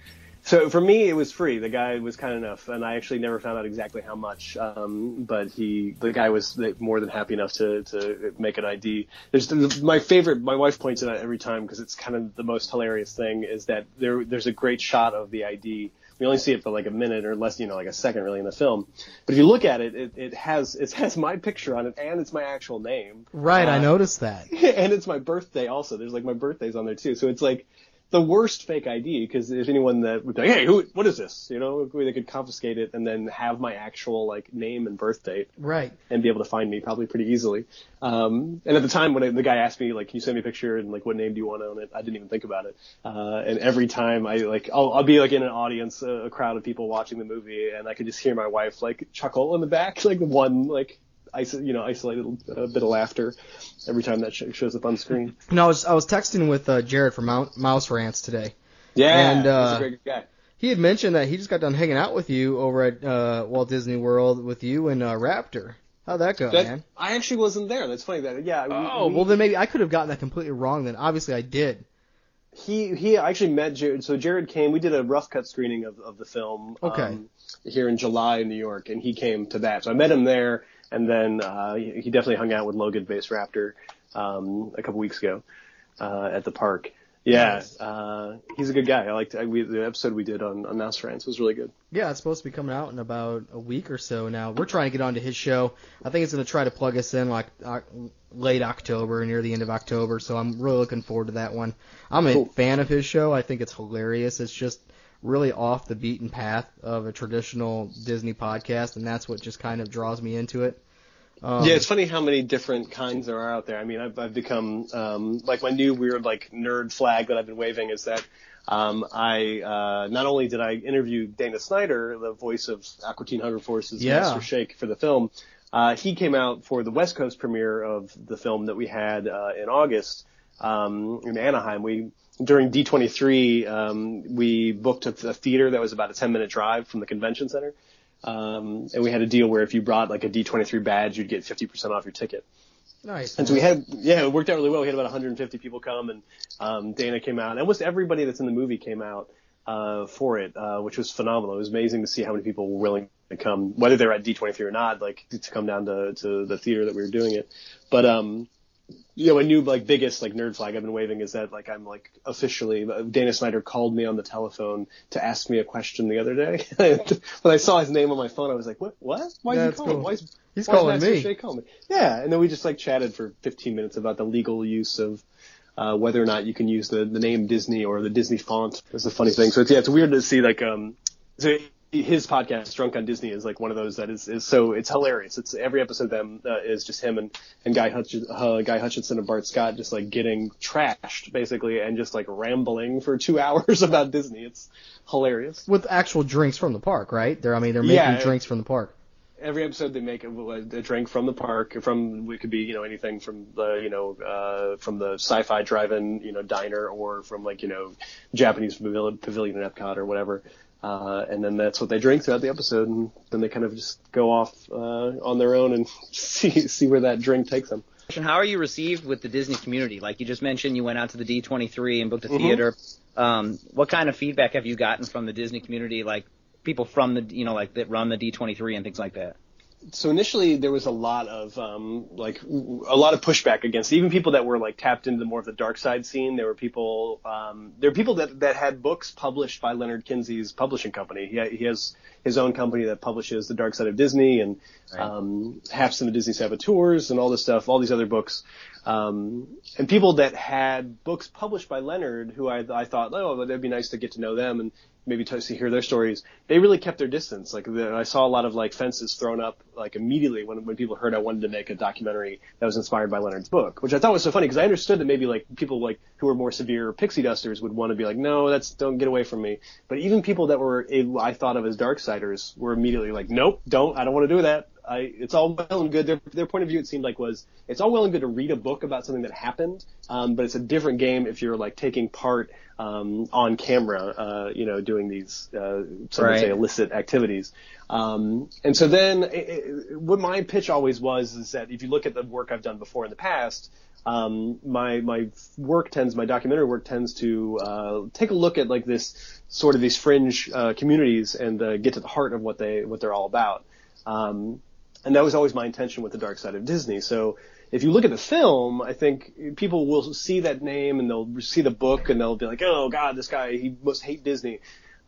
So for me, it was free. The guy was kind enough, and I actually never found out exactly how much. Um, but he, the guy was more than happy enough to, to make an ID. There's my favorite. My wife points it out every time because it's kind of the most hilarious thing. Is that there? There's a great shot of the ID. We only see it for like a minute or less, you know, like a second really in the film. But if you look at it, it, it has it has my picture on it, and it's my actual name Right, I uh, noticed that. and it's my birthday also. There's like my birthday's on there too. So it's like the worst fake ID because if anyone that would be like, hey, who, what is this? You know, they could confiscate it and then have my actual like name and birth date Right. and be able to find me probably pretty easily. Um, and at the time when I, the guy asked me like, can you send me a picture and like what name do you want on it? I didn't even think about it. Uh, and every time I like, I'll, I'll be like in an audience, a, a crowd of people watching the movie, and I could just hear my wife like chuckle in the back, like one like. Iso- you know, isolated uh, bit of laughter every time that sh- shows up on screen. No, I was I was texting with uh, Jared from Mou- Mouse Rants today. Yeah, And, uh, he's a great guy. He had mentioned that he just got done hanging out with you over at uh, Walt Disney World with you and uh, Raptor. How'd that go, That- man? I actually wasn't there. That's funny. That yeah. we- Oh, we- well then maybe I could have gotten that completely wrong. Then obviously I did. he he actually met Jared. So Jared came. We did a rough cut screening of, of the film. Okay. Um, here in July in New York, and he came to that. So I met him there, and then uh, he definitely hung out with Logan Base Raptor um, a couple weeks ago uh, at the park. Yeah, Nice. uh, he's a good guy. I liked I, we, the episode we did on, on Mouse Rants was really good. Yeah, it's supposed to be coming out in about a week or so now. We're trying to get onto his show. I think it's going to try to plug us in like uh, late October, near the end of October. So I'm really looking forward to that one. I'm a Cool. fan of his show. I think it's hilarious. It's just really off the beaten path of a traditional Disney podcast, and that's what just kind of draws me into it. Um, yeah, it's funny how many different kinds there are out there. I mean, I've, I've become um, like my new weird like nerd flag that I've been waving is that um, I uh, not only did I interview Dana Snyder, the voice of Aqua Teen Hunger Force's Yeah. Master Shake for the film, uh, he came out for the West Coast premiere of the film that we had uh, in August um, in Anaheim. We during D23 um, we booked a, a theater that was about a 10 minute drive from the convention center. Um, and we had a deal where if you brought like a D23 badge, you'd get 50% off your ticket. nice. And so we had, yeah, it worked out really well. We had about 150 people come, and um, Dana came out. And almost everybody that's in the movie came out uh, for it, uh, which was phenomenal. It was amazing to see how many people were willing to come, whether they're at D23 or not, like to come down to, to the theater that we were doing it. But um, you know, my new like biggest like nerd flag I've been waving is that like I'm like officially Dana Snyder called me on the telephone to ask me a question the other day. when I saw his name on my phone, I was like, what? What? Why is he calling? cool. Why is He's why calling me. Shea calling me? Yeah, and then we just like chatted for 15 minutes about the legal use of uh, whether or not you can use the, the name Disney or the Disney font. It's a funny thing. So it's yeah, it's weird to see like um, so his podcast Drunk on Disney is like one of those that is, is so it's hilarious. It's every episode of them uh, is just him and and Guy Hutch, uh, Guy Hutchinson and Bart Scott just like getting trashed basically and just like rambling for two hours about Disney. It's hilarious. with actual drinks from the park, right? They're I mean they're making Yeah. drinks from the park. every episode they make a, a drink from the park from it could be you know anything from the you know uh, from the sci-fi drive-in you know diner or from like you know Japanese pavilion, pavilion in Epcot or whatever. Uh, and then that's what they drink throughout the episode, and then they kind of just go off uh, on their own and see see where that drink takes them. How are you received with the Disney community? Like you just mentioned, you went out to the D23 and booked a Mhm. theater. Um, what kind of feedback have you gotten from the Disney community, like people from the, you know, like that run the D23 and things like that? So initially there was a lot of um, like a lot of pushback against even people that were like tapped into more of the dark side scene. There were people um, there were people that that had books published by Leonard Kinsey's publishing company. He, he has his own company that publishes the Dark Side of Disney and Right. um, Half and the Disney Saboteurs and all this stuff, all these other books. Um, and people that had books published by Leonard, who I, I thought, oh, that'd be nice to get to know them and maybe to hear their stories. They really kept their distance. Like the, I saw a lot of like fences thrown up like immediately when when people heard I wanted to make a documentary that was inspired by Leonard's book, which I thought was so funny because I understood that maybe like people like who were more severe pixie dusters would want to be like, no, that's don't get away from me. But even people that were I thought of as dark darksiders were immediately like, nope, don't, I don't want to do that. I, it's all well and good. Their, their point of view, it seemed like, was it's all well and good to read a book about something that happened, um, but it's a different game if you're like taking part um, on camera, uh, you know, doing these uh, some would say illicit activities. Um, and so then, it, it, what my pitch always was is that if you look at the work I've done before in the past, um, my my work tends, my documentary work tends to uh, take a look at like this sort of these fringe uh, communities and uh, get to the heart of what they what they're all about. Um, and that was always my intention with the Dark Side of Disney. So if you look at the film, I think people will see that name and they'll see the book and they'll be like, "Oh God, this guy he must hate Disney."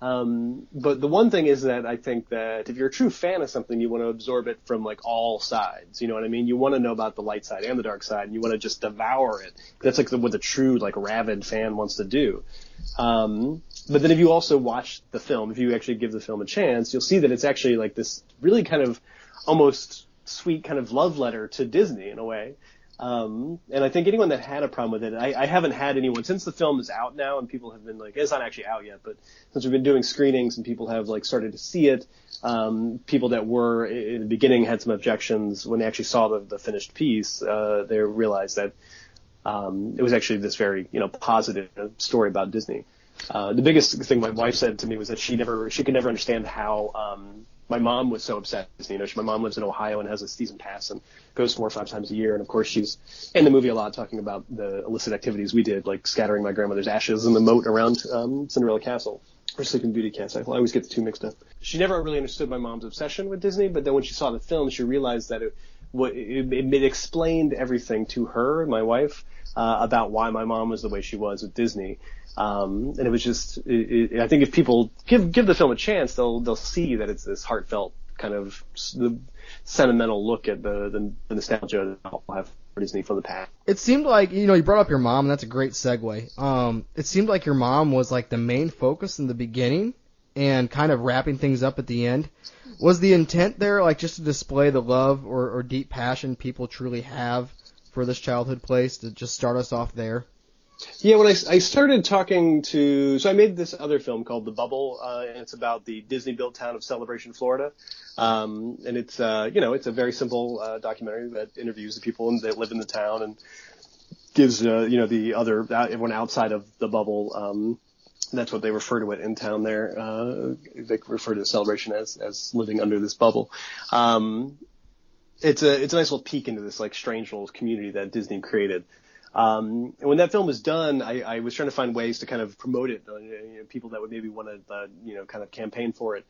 Um, but the one thing is that I think that if you're a true fan of something, you want to absorb it from like all sides. You know what I mean? You want to know about the light side and the dark side, and you want to just devour it. That's like the, what the true like rabid fan wants to do. Um, but then if you also watch the film, if you actually give the film a chance, you'll see that it's actually like this really kind of almost sweet kind of love letter to Disney in a way. Um, and I think anyone that had a problem with it, I, I haven't had anyone since the film is out now and people have been like, it's not actually out yet, but since we've been doing screenings and people have like started to see it, um, people that were in the beginning had some objections when they actually saw the, the finished piece, uh, they realized that, um, it was actually this very, you know, positive story about Disney. Uh, the biggest thing my wife said to me was that she never, she could never understand how, um, my mom was so obsessed. You know, she, my mom lives in Ohio and has a season pass and goes four or five times a year. And of course, she's in the movie a lot talking about the illicit activities we did, like scattering my grandmother's ashes in the moat around um, Cinderella Castle or Sleeping Beauty Castle. I always get the two mixed up. She never really understood my mom's obsession with Disney, but then when she saw the film, she realized that it, what, it, it, explained everything to her, my wife, uh, about why my mom was the way she was with Disney. Um, and it was just, it, it, I think if people give give the film a chance, they'll they'll see that it's this heartfelt kind of the sentimental look at the the, the nostalgia that people have for Disney from the past. It seemed like you know you brought up your mom, and that's a great segue. Um, it seemed like your mom was like the main focus in the beginning, and kind of wrapping things up at the end. Was the intent there like just to display the love or, or deep passion people truly have for this childhood place to just start us off there? Yeah, when I, I started talking to, so I made this other film called The Bubble, uh, and it's about the Disney-built town of Celebration, Florida. Um, and it's, uh, you know, it's a very simple uh, documentary that interviews the people that live in the town and gives, uh, you know, the other uh, everyone outside of the bubble. Um, that's what they refer to it in town there. Uh, they refer to the Celebration as as living under this bubble. Um, it's a it's a nice little peek into this like strange little community that Disney created. Um, and when that film was done, I, I was trying to find ways to kind of promote it, uh, you know, people that would maybe want to, uh, you know, kind of campaign for it.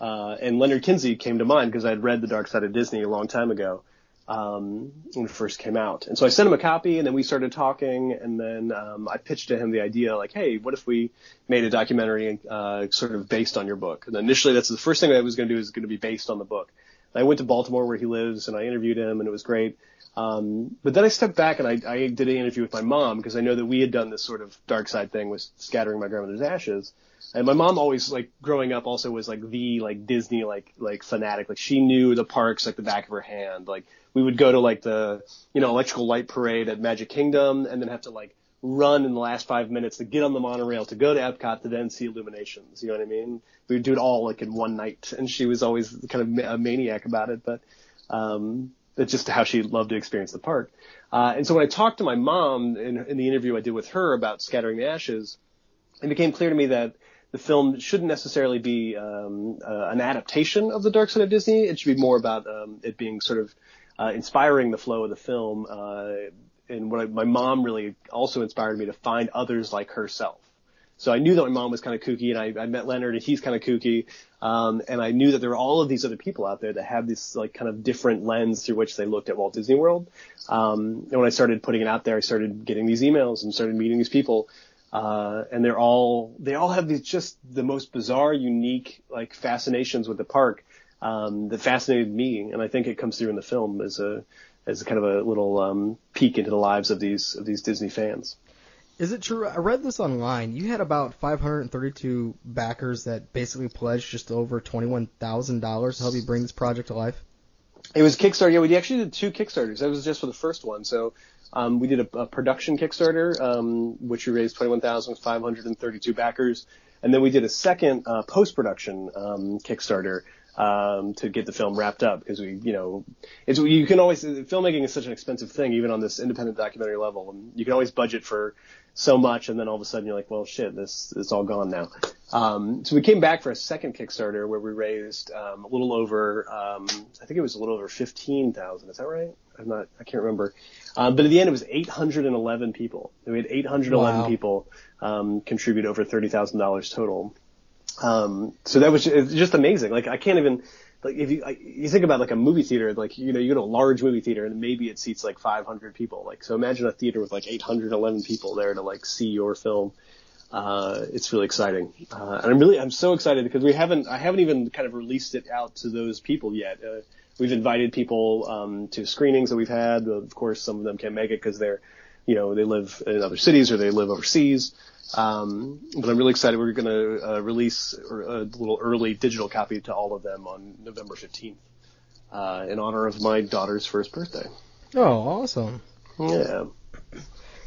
Uh, and Leonard Kinsey came to mind because I'd read The Dark Side of Disney a long time ago um, when it first came out. And so I sent him a copy, and then we started talking, and then um, I pitched to him the idea, like, hey, what if we made a documentary uh, sort of based on your book? And initially, that's the first thing I was going to do is going to be based on the book. And I went to Baltimore where he lives, and I interviewed him, and it was great. Um, but then I stepped back and I, I did an interview with my mom because I know that we had done this sort of dark side thing with scattering my grandmother's ashes. And my mom always like growing up also was like the like Disney like like fanatic. Like she knew the parks like the back of her hand. Like we would go to like the you know electrical light parade at Magic Kingdom and then have to like run in the last five minutes to get on the monorail to go to Epcot to then see Illuminations. You know what I mean? We would do it all like in one night, and she was always kind of a maniac about it. But um, that's just how she loved to experience the park. Uh, and so when I talked to my mom in, in the interview I did with her about Scattering the Ashes, it became clear to me that the film shouldn't necessarily be um, uh, an adaptation of the Dark Side of Disney. It should be more about um, it being sort of uh, inspiring the flow of the film. Uh, and what I, my mom really also inspired me to find others like herself. So I knew that my mom was kind of kooky, and I, I met Leonard, and he's kind of kooky. Um, and I knew that there were all of these other people out there that have this like kind of different lens through which they looked at Walt Disney World. Um, and when I started putting it out there, I started getting these emails and started meeting these people. Uh, and they're all, they all have these just the most bizarre, unique, like fascinations with the park, um, that fascinated me. And I think it comes through in the film as a, as a kind of a little, um, peek into the lives of these, of these Disney fans. Is it true? I read this online. You had about 532 backers that basically pledged just over $21,000 to help you bring this project to life. It was Kickstarter. Yeah, we actually did two Kickstarters. That was just for the first one. So um, we did a, a production Kickstarter, um, which we raised 21,532 backers. And then we did a second uh, post-production um, Kickstarter, um, to get the film wrapped up because we, you know, it's you can always filmmaking is such an expensive thing even on this independent documentary level, and you can always budget for so much, and then all of a sudden you're like, well, shit, this it's all gone now. Um, so we came back for a second Kickstarter where we raised um, a little over, um, I think it was a little over fifteen thousand. Is that right? I'm not, I can't remember. Um, but at the end, it was 811 people. We had 811 Wow. people um, contribute over thirty thousand dollars total. Um, so that was it's just amazing. Like I can't even like if you I, you think about like a movie theater, like you know you go to a large movie theater and maybe it seats like 500 people. Like so imagine a theater with like 811 people there to like see your film. Uh, it's really exciting, uh, and I'm really I'm so excited because we haven't I haven't even kind of released it out to those people yet. Uh, we've invited people um, to screenings that we've had. Of course, some of them can't make it because they're you know they live in other cities or they live overseas. Um, but I'm really excited. We're going to uh, release a little early digital copy to all of them on November 15th uh, in honor of my daughter's first birthday. Oh, awesome. Yeah.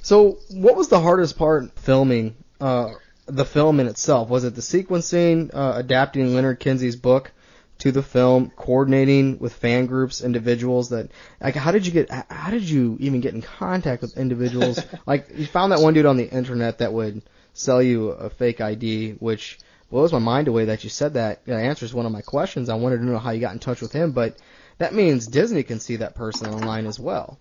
So, what was the hardest part filming uh, the film in itself? Was it the sequencing, uh, adapting Leonard Kinsey's book to the film, coordinating with fan groups, individuals that like how did you get how did you even get in contact with individuals? like you found that one dude on the internet that would sell you a fake ID, which blows my mind away that you said that. That answers one of my questions. I wanted to know how you got in touch with him, but that means Disney can see that person online as well.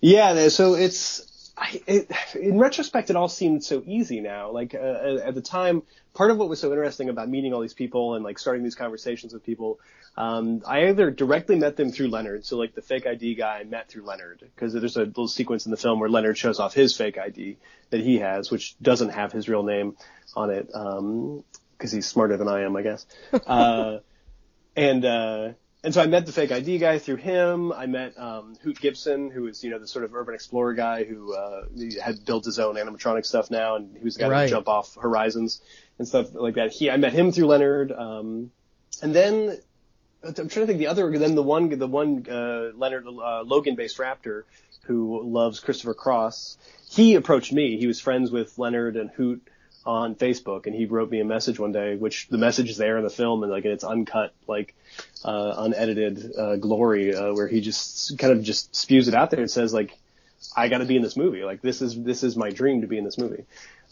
Yeah, so it's I, it, in retrospect, it all seemed so easy now. Like uh, at the time, part of what was so interesting about meeting all these people and like starting these conversations with people, um, I either directly met them through Leonard, so like the fake ID guy I met through Leonard, because there's a little sequence in the film where Leonard shows off his fake ID that he has, which doesn't have his real name on it, because he's smarter than I am, I guess. Uh, and uh, and so I met the fake ID guy through him. I met um, Hoot Gibson, who is you know the sort of urban explorer guy who uh, had built his own animatronic stuff now, and he was the guy Right. jump off horizons and stuff like that. He I met him through Leonard, um, and then I'm trying to think the other. Then the one the one uh, Leonard uh, Logan based raptor who loves Christopher Cross. He approached me. He was friends with Leonard and Hoot on Facebook, and he wrote me a message one day, which the message is there in the film, and like it's uncut, like uh, unedited uh, glory, uh, where he just kind of just spews it out there and says like, "I got to be in this movie. Like this is this is my dream to be in this movie."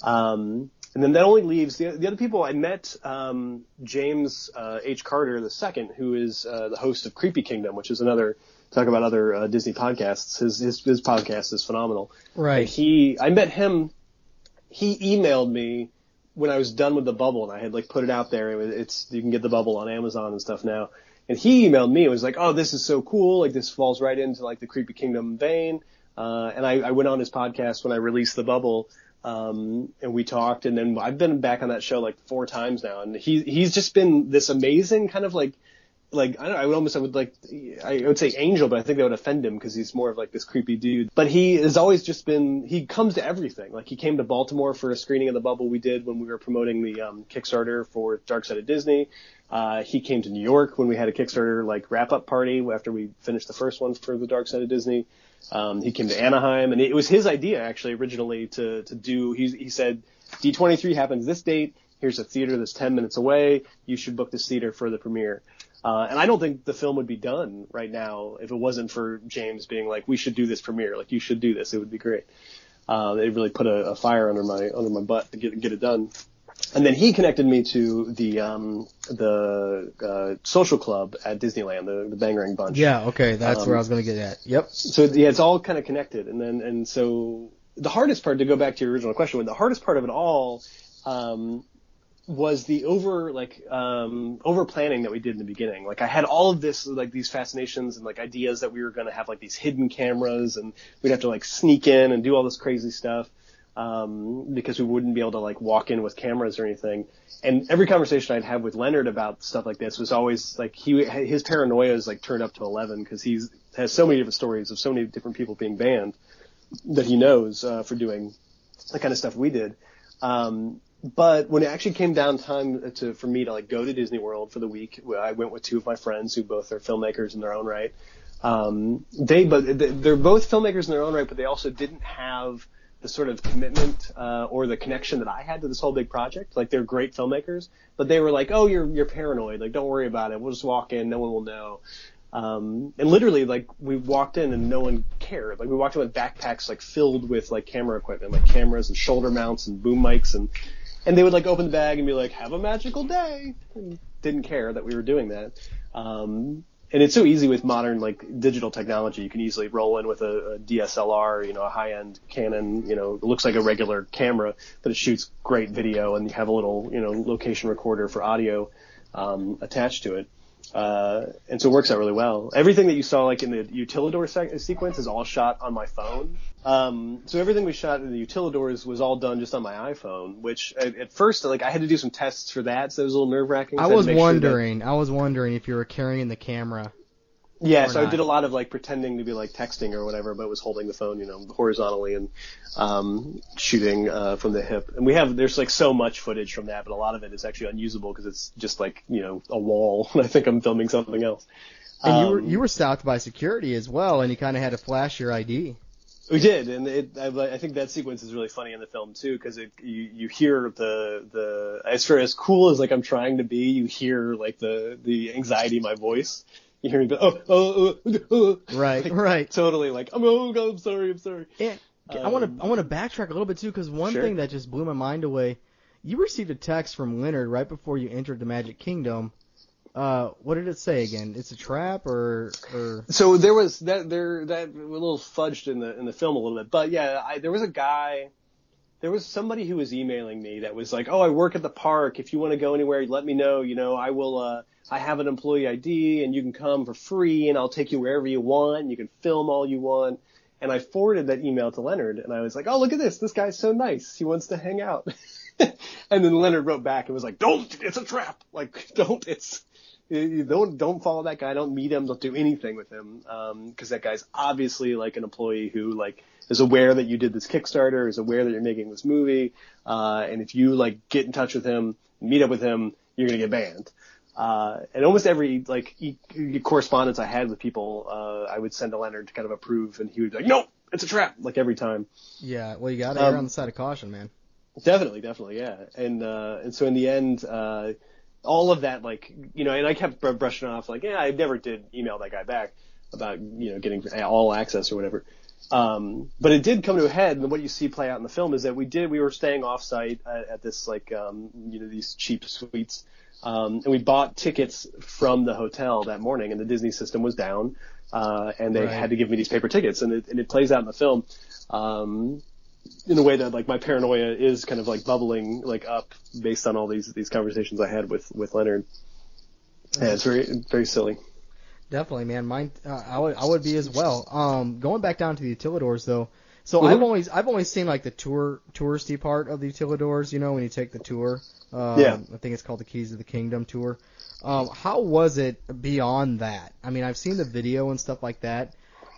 Um, and then that only leaves the, the other people I met. Um, James uh, H. Carter II, who is uh, the host of Creepy Kingdom, which is another talk about other uh, Disney podcasts. His, his his podcast is phenomenal. Right. And he, I met him. He emailed me when I was done with the bubble, and I had like put it out there. It was, it's you can get the bubble on Amazon and stuff now. And he emailed me and was like, "Oh, this is so cool! Like this falls right into like the Creepy Kingdom vein." Uh, and I, I went on his podcast when I released the bubble, um, and we talked. And then I've been back on that show like four times now, and he he's just been this amazing kind of like like I don't I would almost I would like I would say angel, but I think that would offend him because he's more of like this creepy dude. But he has always just been he comes to everything. Like he came to Baltimore for a screening of the bubble we did when we were promoting the um, Kickstarter for Dark Side of Disney. Uh, he came to New York when we had a Kickstarter like wrap up party after we finished the first one for the Dark Side of Disney. Um, he came to Anaheim, and it was his idea actually originally to to do. He he said D23 happens this date. Here's a theater that's 10 minutes away. You should book this theater for the premiere. Uh, and I don't think the film would be done right now if it wasn't for James being like, we should do this premiere. Like, you should do this. It would be great. Uh, it really put a, a fire under my under my butt to get get it done. And then he connected me to the um, the uh, social club at Disneyland, the, the Bangarang Bunch. Yeah, okay, that's Um, where I was going to get at. Yep. So yeah, it's all kind of connected. And then and so the hardest part to go back to your original question, the hardest part of it all um, was the over like um, over planning that we did in the beginning. Like I had all of this like these fascinations and like ideas that we were going to have like these hidden cameras and we'd have to like sneak in and do all this crazy stuff um, because we wouldn't be able to like walk in with cameras or anything. And every conversation I'd have with Leonard about stuff like this was always like he his paranoia is like turned up to eleven because he's has so many different stories of so many different people being banned that he knows uh, for doing the kind of stuff we did. Um, but when it actually came down time to for me to like go to Disney World for the week, I went with two of my friends who both are filmmakers in their own right. Um, they but they're both filmmakers in their own right, but they also didn't have the sort of commitment uh, or the connection that I had to this whole big project. Like they're great filmmakers, but they were like, "Oh, you're you're paranoid. Like don't worry about it. We'll just walk in. No one will know." Um, and literally, like we walked in and no one cared. Like we walked in with backpacks like filled with like camera equipment, like cameras and shoulder mounts and boom mics, and and they would like open the bag and be like, "Have a magical day." And didn't care that we were doing that. Um, and it's so easy with modern like digital technology. You can easily roll in with a, a DSLR, you know, a high-end Canon, you know, it looks like a regular camera, but it shoots great video, and you have a little, you know, location recorder for audio um, attached to it. Uh, and so it works out really well. Everything that you saw, like in the utilidor se- sequence, is all shot on my phone. Um, so everything we shot in the utilidors was all done just on my iPhone. Which at, at first, like I had to do some tests for that, so it was a little nerve wracking. I was wondering. I was wondering if you were carrying the camera. Yeah, so I did a lot of like pretending to be like texting or whatever, but was holding the phone, you know, horizontally and um, shooting uh, from the hip. And we have there's like so much footage from that, but a lot of it is actually unusable because it's just like you know a wall. And I think I'm filming something else. And you were Um, you were stopped by security as well, and you kind of had to flash your ID. We did, and it, I, I think that sequence is really funny in the film too, because you you hear the the as far as cool as like I'm trying to be, you hear like the the anxiety in my voice. You hear me go, oh oh oh, oh Right, Like, right. totally like I'm oh god, I'm sorry, I'm sorry. And I want Um, to I want to backtrack a little bit too, because one Sure. thing that just blew my mind away, you received a text from Leonard right before you entered the Magic Kingdom. Uh, what did it say again? It's a trap, or or So there was that there that a little fudged in the in the film a little bit, but yeah, I, there was a guy, there was somebody who was emailing me that was like, oh, I work at the park. If you want to go anywhere, let me know. You know, I will. uh I have an employee ID, and you can come for free, and I'll take you wherever you want. And you can film all you want. And I forwarded that email to Leonard, and I was like, oh, look at this. This guy's so nice. He wants to hang out. and then Leonard wrote back and was like, don't. It's a trap. Like, don't. It's don't don't follow that guy. Don't meet him. Don't do anything with him Um, because that guy's obviously like an employee who like is aware that you did this Kickstarter, is aware that you're making this movie, uh, and if you like get in touch with him, meet up with him, you're gonna get banned. Uh, and almost every like e- correspondence I had with people, uh, I would send to Leonard to kind of approve, and he would be like, "No, it's a trap!" Like every time. yeah, well you got to Um, err on the side of caution, man. Definitely, definitely, yeah. And uh, and so in the end, uh, all of that, like you know, and I kept brushing off, like, yeah, I never did email that guy back about you know getting all access or whatever. Um, but it did come to a head, and what you see play out in the film is that we did we were staying off site at, at this like um, you know these cheap suites, um, and we bought tickets from the hotel that morning, and the Disney system was down, uh, and they Right. had to give me these paper tickets, and it, and it plays out in the film. Um, in a way that like my paranoia is kind of like bubbling like up based on all these these conversations I had with with Leonard. Yeah, it's very very silly. Definitely, man. Mine, uh, I would, I would be as well. Um, going back down to the utilidors though. So Mhm. I've always, I've always seen like the tour, touristy part of the utilidors. You know, when you take the tour. Um, Yeah. I think it's called the Keys of the Kingdom tour. Um, how was it beyond that? I mean, I've seen the video and stuff like that.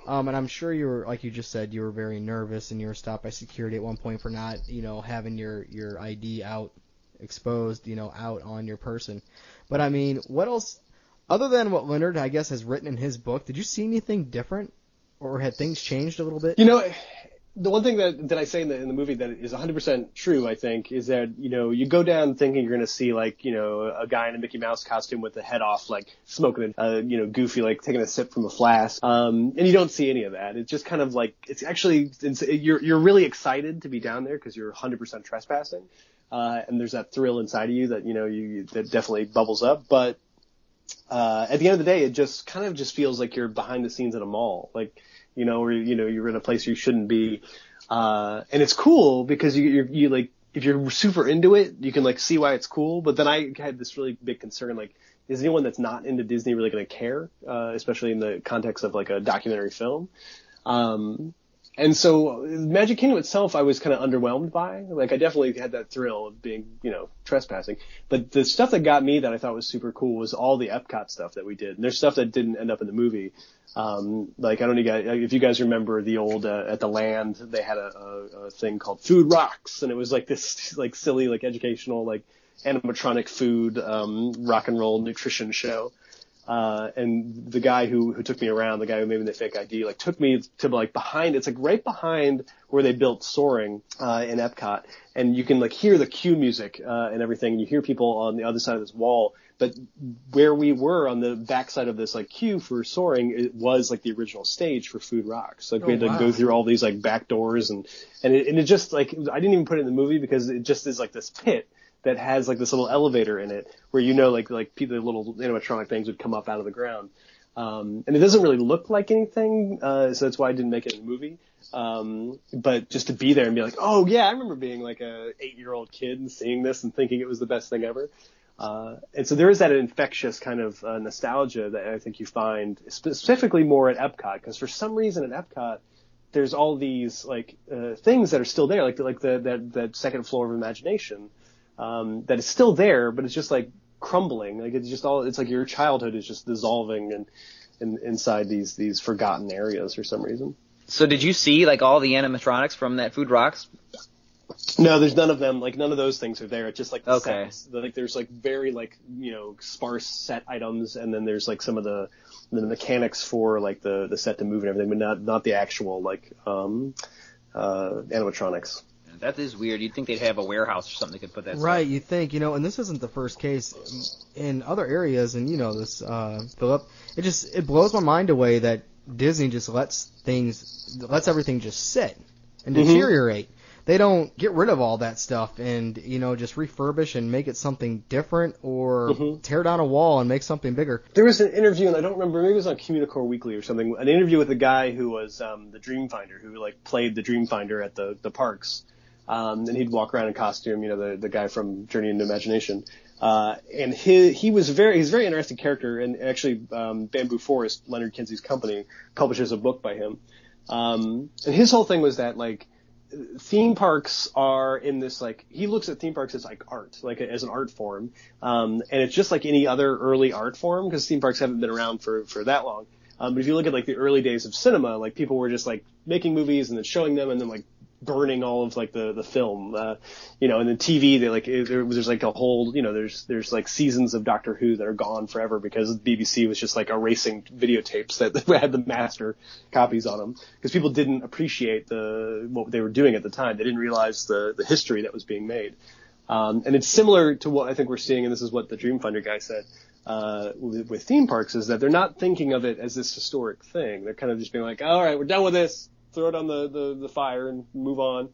Um, and I'm sure you were, like you just said, you were very nervous and you were stopped by security at one point for not, you know, having your, your ID out exposed, you know, out on your person. But I mean, what else, other than what Leonard, I guess, has written in his book, did you see anything different? Or had things changed a little bit? You know, the one thing that that I say in the in the movie that is 100% true, I think, is that you know you go down thinking you're going to see like you know a guy in a Mickey Mouse costume with the head off, like smoking a uh, you know goofy like taking a sip from a flask, um, and you don't see any of that. It's just kind of like it's actually it's, you're you're really excited to be down there because you're 100% trespassing, uh, and there's that thrill inside of you that you know you that definitely bubbles up, but. Uh, at the end of the day, it just kind of just feels like you're behind the scenes at a mall, like you know, or you know, you're in a place you shouldn't be, uh, and it's cool because you, you're, you like, if you're super into it, you can like see why it's cool. But then I had this really big concern, like, is anyone that's not into Disney really going to care, uh, especially in the context of like a documentary film? Um, and so Magic Kingdom itself, I was kind of underwhelmed by. Like, I definitely had that thrill of being, you know, trespassing. But the stuff that got me that I thought was super cool was all the Epcot stuff that we did. And there's stuff that didn't end up in the movie. Um, like, I don't know if you guys remember the old, uh, at the land, they had a, a, a thing called Food Rocks. And it was like this, like, silly, like, educational, like, animatronic food, um, rock and roll nutrition show. Uh, and the guy who, who took me around, the guy who made me the fake ID, like took me to like behind, it's like right behind where they built Soarin', uh, in Epcot. And you can like hear the cue music, uh, and everything. And you hear people on the other side of this wall. But where we were on the backside of this like queue for Soarin', it was like the original stage for Food Rocks. Like we had Oh, to wow. go through all these like back doors and, and it, and it just like, I didn't even put it in the movie because it just is like this pit that has like this little elevator in it where you know like like people, the little animatronic things would come up out of the ground. Um, and it doesn't really look like anything, uh, so that's why I didn't make it the movie. Um, but just to be there and be like, oh yeah, I remember being like a eight year old kid and seeing this and thinking it was the best thing ever. Uh, and so there is that infectious kind of uh, nostalgia that I think you find specifically more at Epcot because for some reason at Epcot there's all these like uh, things that are still there, like like the that that second floor of imagination um, that is still there, but it's just like crumbling. Like it's just all it's like your childhood is just dissolving and in, inside these these forgotten areas for some reason. So did you see like all the animatronics from that Food Rocks? No, there's none of them. Like none of those things are there. It's just like the Okay. sets. Like there's like very like you know sparse set items, and then there's like some of the the mechanics for like the the set to move and everything, but not not the actual like um uh animatronics. That is weird. You'd think they'd have a warehouse or something that could put that. Right, you think, you know, and this isn't the first case in other areas, and you know this, uh, Philip. It just it blows my mind away that Disney just lets things, lets everything just sit and Mhm. deteriorate. They don't get rid of all that stuff and you know just refurbish and make it something different, or Mhm. tear down a wall and make something bigger. There was an interview, and I don't remember. Maybe it was on Communicore Weekly or something. An interview with a guy who was um, the Dreamfinder, who like played the Dreamfinder at the the parks, um, and he'd walk around in costume. You know, the the guy from Journey into Imagination. Uh, and he he was very he's a very interesting character, and actually um, Bamboo Forest, Leonard Kinsey's company, publishes a book by him. Um, and his whole thing was that like theme parks are in this like he looks at theme parks as like art like as an art form um, and it's just like any other early art form because theme parks haven't been around for for that long um, but if you look at like the early days of cinema like people were just like making movies and then showing them and then like burning all of like the the film uh, you know and the TV they like there there's like a whole you know there's there's like seasons of Doctor Who that are gone forever because the BBC was just like erasing videotapes that had the master copies on them because people didn't appreciate the what they were doing at the time. They didn't realize the the history that was being made. Um, and it's similar to what I think we're seeing and this is what the Dreamfinder guy said uh, with, with theme parks is that they're not thinking of it as this historic thing. They're kind of just being like all right we're done with this throw it on the, the, the fire and move on.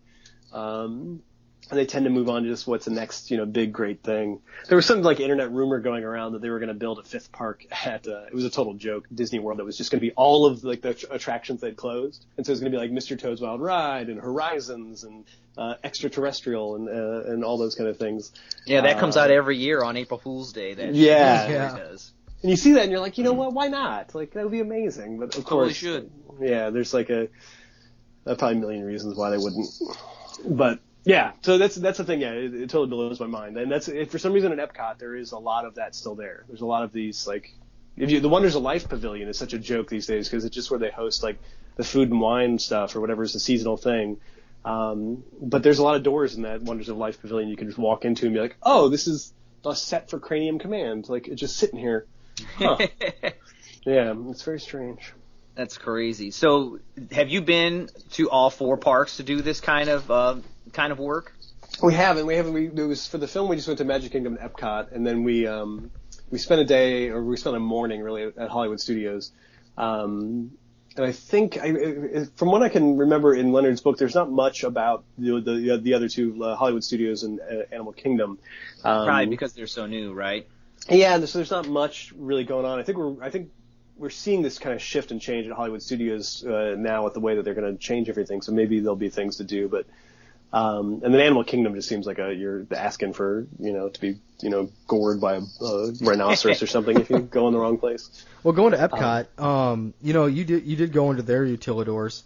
Um, and they tend to move on to just what's the next, you know, big great thing. There was some like internet rumor going around that they were going to build a fifth park at. Uh, it was a total joke. Disney World that was just going to be all of like the att- attractions they'd closed, and so it was going to be like Mr. Toad's Wild Ride and Horizons and uh, extraterrestrial and uh, and all those kind of things. Yeah, that comes out every year on April Fool's Day. That Yeah. Disney Yeah. does. And you see that and you're like, you know what? Why not? Like that would be amazing. But of Totally course, should. yeah, there's like a, a probably a million reasons why they wouldn't. But yeah, so that's that's the thing. Yeah, it, it totally blows my mind. And that's if for some reason at Epcot there is a lot of that still there. There's a lot of these like, if you the Wonders of Life Pavilion is such a joke these days because it's just where they host like the food and wine stuff or whatever is the seasonal thing. Um, but there's a lot of doors in that Wonders of Life Pavilion you can just walk into and be like, oh, this is a set for Cranium Command. Like it's just sitting here. Huh. yeah, it's very strange. That's crazy. So, have you been to all four parks to do this kind of uh, kind of work? We haven't. We haven't. We it was for the film. We just went to Magic Kingdom and Epcot, and then we um, we spent a day, or we spent a morning really at Hollywood Studios. Um, and I think, I, I- from what I can remember in Leonard's book, there's not much about the the, the other two uh, Hollywood Studios and uh, Animal Kingdom. Um, Probably because they're so new, right? yeah, so there's not much really going on. I think we're I think we're seeing this kind of shift and change at Hollywood Studios uh, now with the way that they're going to change everything. So maybe there'll be things to do, but um, and then Animal Kingdom just seems like a you're asking for you know to be you know gored by a, a rhinoceros or something if you go in the wrong place. Well, going to Epcot, um, you know, you did you did go into their utilidors.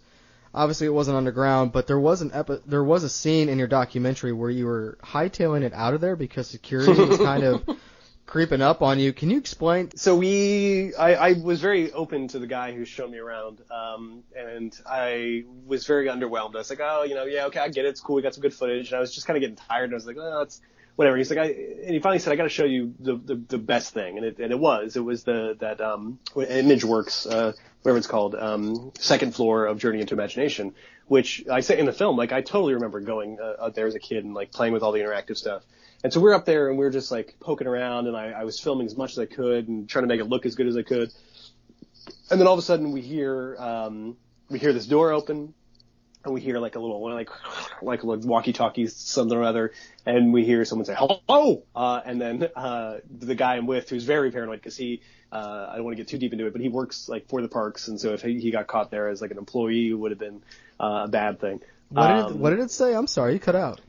Obviously, it wasn't underground, but there was an epi- there was a scene in your documentary where you were hightailing it out of there because security was kind of creeping up on you. Can you explain? So we, I, I was very open to the guy who showed me around, um, and I was very underwhelmed. I was like, oh, you know, yeah, okay, I get it, it's cool, we got some good footage. And I was just kind of getting tired, and I was like, oh, let's whatever. He's like, I, and he finally said, I got to show you the, the, the best thing. And it, and it was, it was the, that, um, ImageWorks, uh, whatever it's called, um, second floor of Journey into Imagination, which I say in the film, like, I totally remember going uh, out there as a kid and like playing with all the interactive stuff. And so we're up there and we are just like poking around and I, I was filming as much as I could and trying to make it look as good as I could. And then all of a sudden we hear, um, we hear this door open and we hear like a little like like a walkie-talkie something or other, and we hear someone say hello, uh, and then uh, the guy I'm with who's very paranoid because he uh, I don't want to get too deep into it, but he works like for the parks, and so if he, he got caught there as like an employee, it would have been uh, a bad thing. What did, Um, it, what did it say? I'm sorry, you cut out.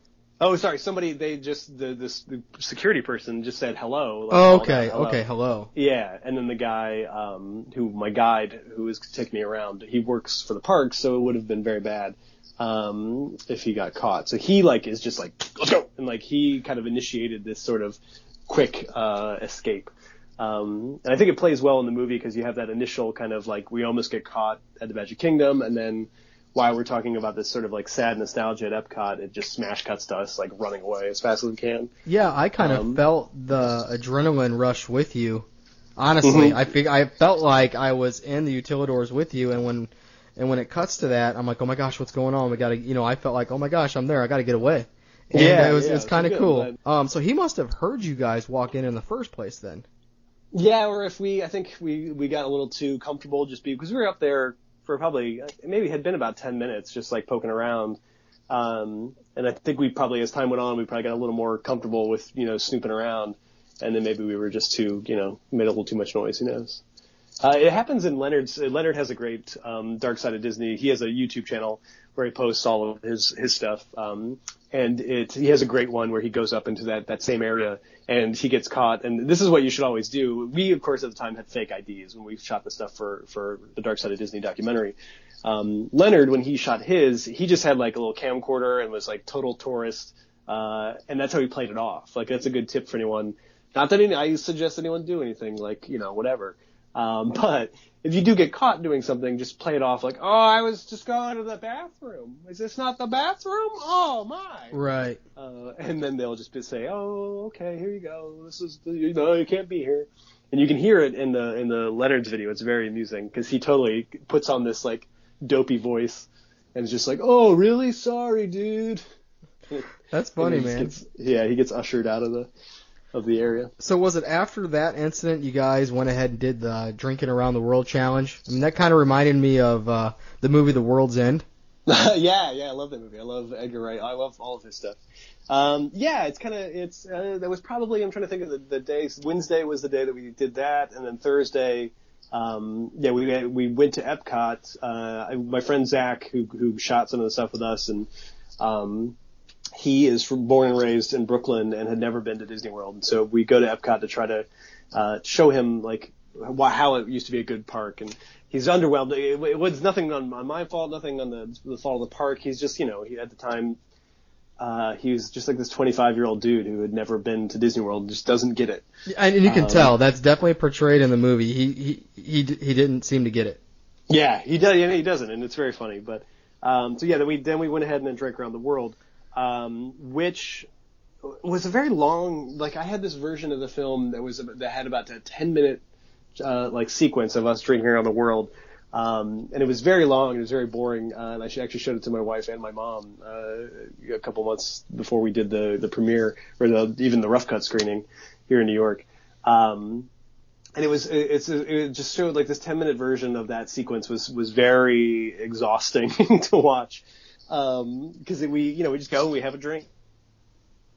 Oh, sorry. Somebody they just the this the security person just said hello. like, Oh, okay, hello. okay, hello. Yeah, and then the guy um, who my guide who was taking me around, he works for the park, so it would have been very bad um, if he got caught. So he like is just like let's go, and like he kind of initiated this sort of quick uh, escape. Um, and I think it plays well in the movie because you have that initial kind of like we almost get caught at the Magic Kingdom, and then while we're talking about this sort of like sad nostalgia at Epcot, it just smash cuts to us like running away as fast as we can. Yeah, I kind of Um, felt the adrenaline rush with you. Honestly, Mhm. I fig- I felt like I was in the utilidors with you, and when and when it cuts to that, I'm like, oh my gosh, what's going on? We gotta, you know, I felt like, oh my gosh, I'm there. I gotta get away. And Yeah, it was yeah, was kind of cool. but- Um, so he must have heard you guys walk in in the first place then. Yeah, or if we, I think we we got a little too comfortable just because we were up there for probably maybe had been about ten minutes, just like poking around. Um, and I think we probably, as time went on, we probably got a little more comfortable with you know snooping around, and then maybe we were just too you know made a little too much noise. Who knows? Uh, it happens in Leonard's. Leonard has a great um, Dark Side of Disney. He has a YouTube channel where he posts all of his his stuff, um, and it he has a great one where he goes up into that that same area and he gets caught. And this is what you should always do. We of course at the time had fake IDs when we shot the stuff for for the Dark Side of Disney documentary. Um, Leonard when he shot his, he just had like a little camcorder and was like total tourist, uh, and that's how he played it off. Like that's a good tip for anyone. Not that any, I suggest anyone do anything like you know whatever. Um, but if you do get caught doing something, just play it off like, oh, I was just going to the bathroom. Is this not the bathroom? Oh my. Right. Uh, and then they'll just be, say, oh, okay, here you go. This is, the, you know, you can't be here. And you can hear it in the, in the Leonard's video. It's very amusing because he totally puts on this like dopey voice and is just like, oh, really? Sorry, dude. That's funny, man. Gets, yeah, he gets ushered out of the, of the area. So was it after that incident you guys went ahead and did the drinking around the world challenge? I mean, that kind of reminded me of uh, the movie The World's End. yeah, yeah, I love that movie. I love Edgar Wright. I love all of his stuff. Um, yeah, it's kind of it's uh, that was probably I'm trying to think of the, the days. Wednesday was the day that we did that, and then Thursday, um, yeah, we we went to Epcot. Uh, my friend Zach, who who shot some of the stuff with us, and um, he is from, born and raised in Brooklyn and had never been to Disney World, and so we go to Epcot to try to uh, show him like wh- how it used to be a good park and. He's underwhelmed. It, it was nothing on, on my fault, nothing on the, the fault of the park. He's just, you know, he, at the time, uh, he was just like this 25 year old dude who had never been to Disney World and just doesn't get it. And you can Um, tell that's definitely portrayed in the movie. He he he he didn't seem to get it. Yeah, he does. He doesn't, and it's very funny. But um, so yeah, then we then we went ahead and then drank around the world, um, which was a very long. Like I had this version of the film that was that had about a 10 minute uh, like sequence of us drinking around the world. Um, and it was very long. It was very boring. Uh, and I actually showed it to my wife and my mom uh, a couple months before we did the the premiere or the even the rough cut screening here in New York. Um, and it was it, it's it just showed like this 10 minute version of that sequence was was very exhausting to watch because we you know we just go and we have a drink.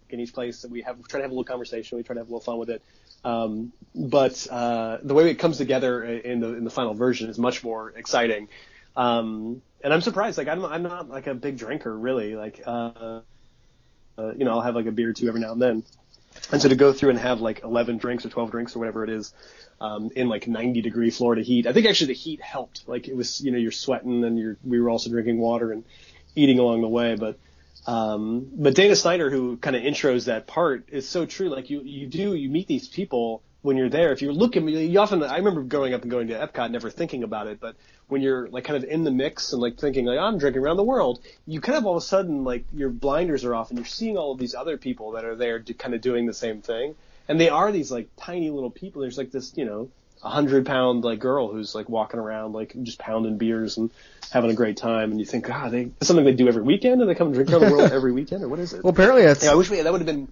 In each place we have we try to have a little conversation we try to have a little fun with it. Um, but uh, the way it comes together in the in the final version is much more exciting. Um, and I'm surprised like I'm I'm not like a big drinker really. Like uh, uh, you know I'll have like a beer or two every now and then. And so to go through and have like 11 drinks or 12 drinks or whatever it is, um, in like 90 degree Florida heat, I think actually the heat helped. Like it was, you know, you're sweating and you're, we were also drinking water and eating along the way. But, um, but Dana Snyder, who kind of intros that part is so true. Like you, you do, you meet these people when you're there, if you're looking, you often, I remember growing up and going to Epcot, never thinking about it, but when you're like kind of in the mix and like thinking like I'm drinking around the world, you kind of all of a sudden like your blinders are off and you're seeing all of these other people that are there do, kind of doing the same thing, and they are these like tiny little people. There's like this, you know, a hundred pound like girl who's like walking around like just pounding beers and having a great time, and you think, God, they it's something they do every weekend, and they come and drink around the world every weekend, or what is it? Well, apparently that's Yeah, I wish we that would have been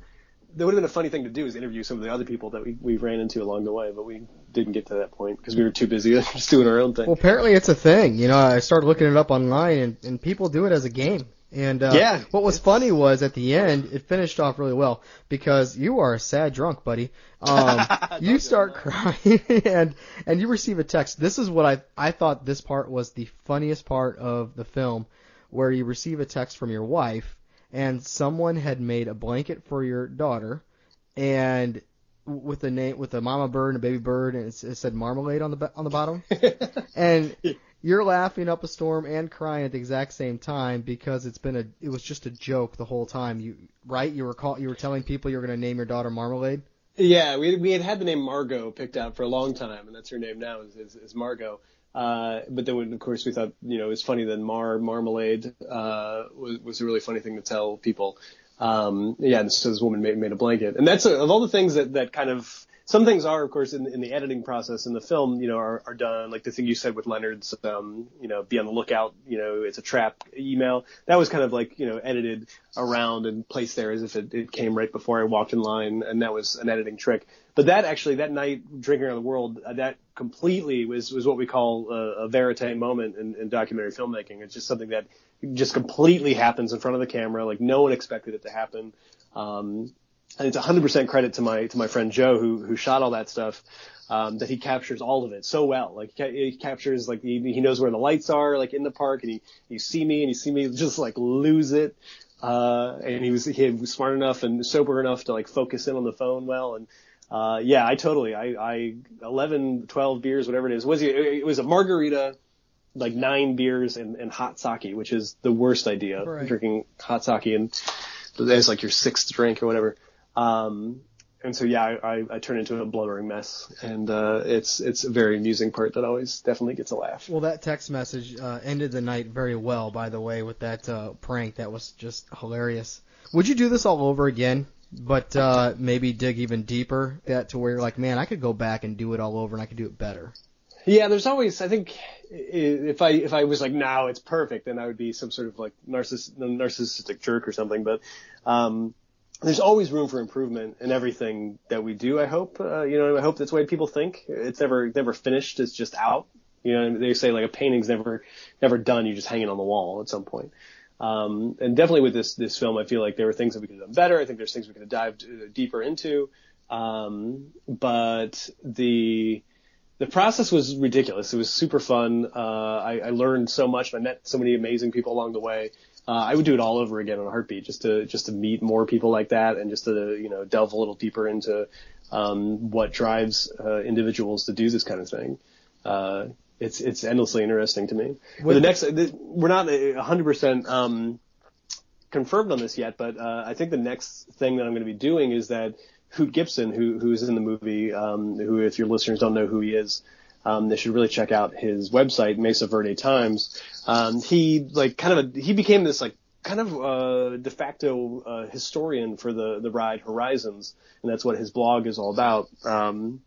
that would have been a funny thing to do is interview some of the other people that we, we ran into along the way, but we didn't get to that point because we were too busy just doing our own thing. well, apparently it's a thing. You know, I started looking it up online, and, and people do it as a game. And uh, Yeah, what was funny was at the end, it finished off really well because you are a sad drunk, buddy. Um, you start crying, and and you receive a text. This is what I I thought this part was the funniest part of the film, where you receive a text from your wife, and someone had made a blanket for your daughter, and with a name with a mama bird and a baby bird, and it, it said marmalade on the on the bottom, and you're laughing up a storm and crying at the exact same time because it's been a it was just a joke the whole time. You right? You were call, you were telling people you were going to name your daughter Marmalade. Yeah, we we had had the name Margot picked out for a long time, and that's her name now is is, is Margot. Uh, but then, of course, we thought you know it was funny that Mar Marmalade uh, was was a really funny thing to tell people. Um, yeah, and so this woman made made a blanket, and that's a, of all the things that that kind of some things are, of course, in, in the editing process in the film, you know, are, are done. Like the thing you said with Leonard's, um, you know, be on the lookout, you know, it's a trap email. That was kind of like, you know, edited around and placed there as if it, it came right before I walked in line, and that was an editing trick. But that actually, that night, drinking around the world, uh, that completely was was what we call a, a verite moment in, in documentary filmmaking. It's just something that just completely happens in front of the camera, like no one expected it to happen. Um, and it's 100% credit to my to my friend Joe who who shot all that stuff. Um, that he captures all of it so well. Like he, captures like he, he knows where the lights are, like in the park, and he you see me and you see me just like lose it. Uh, and he was he was smart enough and sober enough to like focus in on the phone well. And uh, yeah, I totally I I 11, 12 beers, whatever it is. Was it, it was a margarita, like nine beers and, and hot sake, which is the worst idea. Right. Drinking hot sake and it's like your sixth drink or whatever. Um, and so yeah, I, I, I turn into a blubbering mess, and uh, it's it's a very amusing part that always definitely gets a laugh. Well, that text message uh, ended the night very well, by the way, with that uh, prank. That was just hilarious. Would you do this all over again? But uh, maybe dig even deeper, that to where you're like, man, I could go back and do it all over, and I could do it better. Yeah, there's always I think if I if I was like now it's perfect, then I would be some sort of like narciss- narcissistic jerk or something. But um, there's always room for improvement in everything that we do. I hope uh, you know I hope that's the way people think. It's never never finished. It's just out. You know they say like a painting's never never done. You just hang it on the wall at some point. Um, and definitely with this this film, I feel like there were things that we could have done better. I think there's things we could have dived uh, deeper into. Um, but the the process was ridiculous. It was super fun. Uh, I, I learned so much. I met so many amazing people along the way. Uh, I would do it all over again in a heartbeat, just to just to meet more people like that, and just to you know delve a little deeper into um, what drives uh, individuals to do this kind of thing. Uh, it's it's endlessly interesting to me. But the next, the, we're not a hundred percent um, confirmed on this yet, but uh, I think the next thing that I'm going to be doing is that Hoot Gibson, who who's in the movie, um, who if your listeners don't know who he is, um, they should really check out his website, Mesa Verde Times. Um, he like kind of a, he became this like kind of uh, de facto uh, historian for the the ride Horizons, and that's what his blog is all about. Um,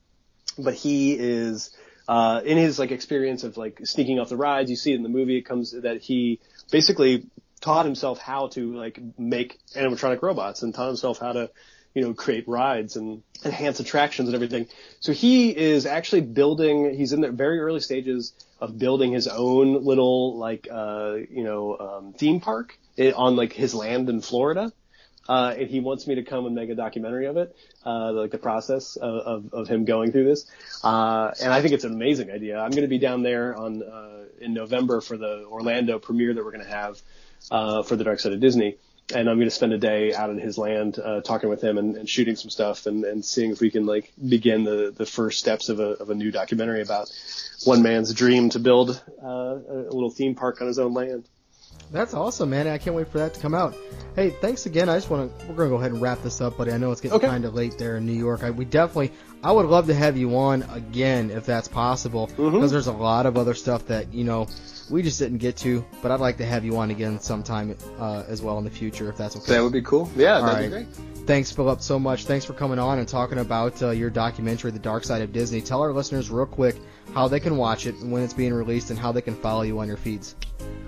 but he is uh, in his like experience of like sneaking off the rides. You see it in the movie. It comes that he basically taught himself how to like make animatronic robots and taught himself how to you know create rides and enhance attractions and everything. So he is actually building. He's in the very early stages of building his own little like uh, you know um, theme park on like his land in Florida. Uh, and he wants me to come and make a documentary of it, uh, like the process of, of, of him going through this. Uh, and I think it's an amazing idea. I'm going to be down there on, uh, in November for the Orlando premiere that we're going to have, uh, for the Dark Side of Disney. And I'm going to spend a day out in his land, uh, talking with him and, and shooting some stuff and, and seeing if we can like begin the, the first steps of a, of a new documentary about one man's dream to build, uh, a little theme park on his own land. That's awesome, man. I can't wait for that to come out. Hey, thanks again. I just want to, we're going to go ahead and wrap this up, buddy. I know it's getting Okay. kind of late there in New York. I, we definitely, I would love to have you on again if that's possible, because Mhm. there's a lot of other stuff that, you know, we just didn't get to, but I'd like to have you on again sometime uh, as well in the future if that's okay. That would be cool. Yeah, All that'd right. be great. Thanks, Philip, so much. Thanks for coming on and talking about uh, your documentary, The Dark Side of Disney. Tell our listeners real quick how they can watch it and when it's being released and how they can follow you on your feeds.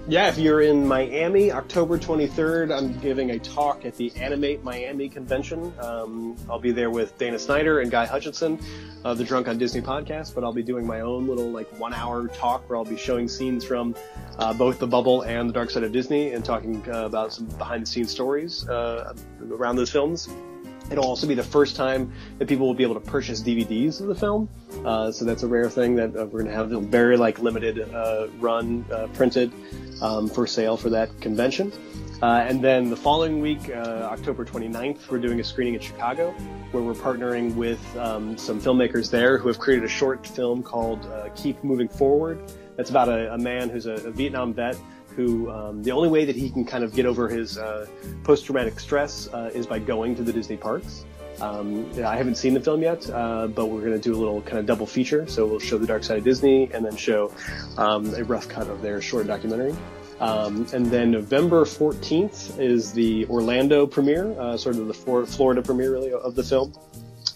Yeah, if you're in Miami, October 23rd, I'm giving a talk at the Animate Miami convention. Um, I'll be there with Dana Snyder and Guy Hutchinson of the Drunk on Disney podcast, but I'll be doing my own little like one hour talk where I'll be showing scenes from uh, both The Bubble and The Dark Side of Disney and talking uh, about some behind the scenes stories uh, around those films. It'll also be the first time that people will be able to purchase DVDs of the film. Uh, so that's a rare thing that uh, we're going to have a very like limited uh, run printed um, for sale for that convention. Uh, and then the following week, uh, October 29th, we're doing a screening in Chicago where we're partnering with um, some filmmakers there who have created a short film called uh, Keep Moving Forward. That's about a, a man who's a, a Vietnam vet who um, the only way that he can kind of get over his uh, post-traumatic stress uh, is by going to the Disney parks. Um, I haven't seen the film yet, uh, but we're going to do a little kind of double feature. So we'll show the Dark Side of Disney and then show um, a rough cut of their short documentary. Um, and then November 14th is the Orlando premiere, uh, sort of the Flor- Florida premiere, really, of the film.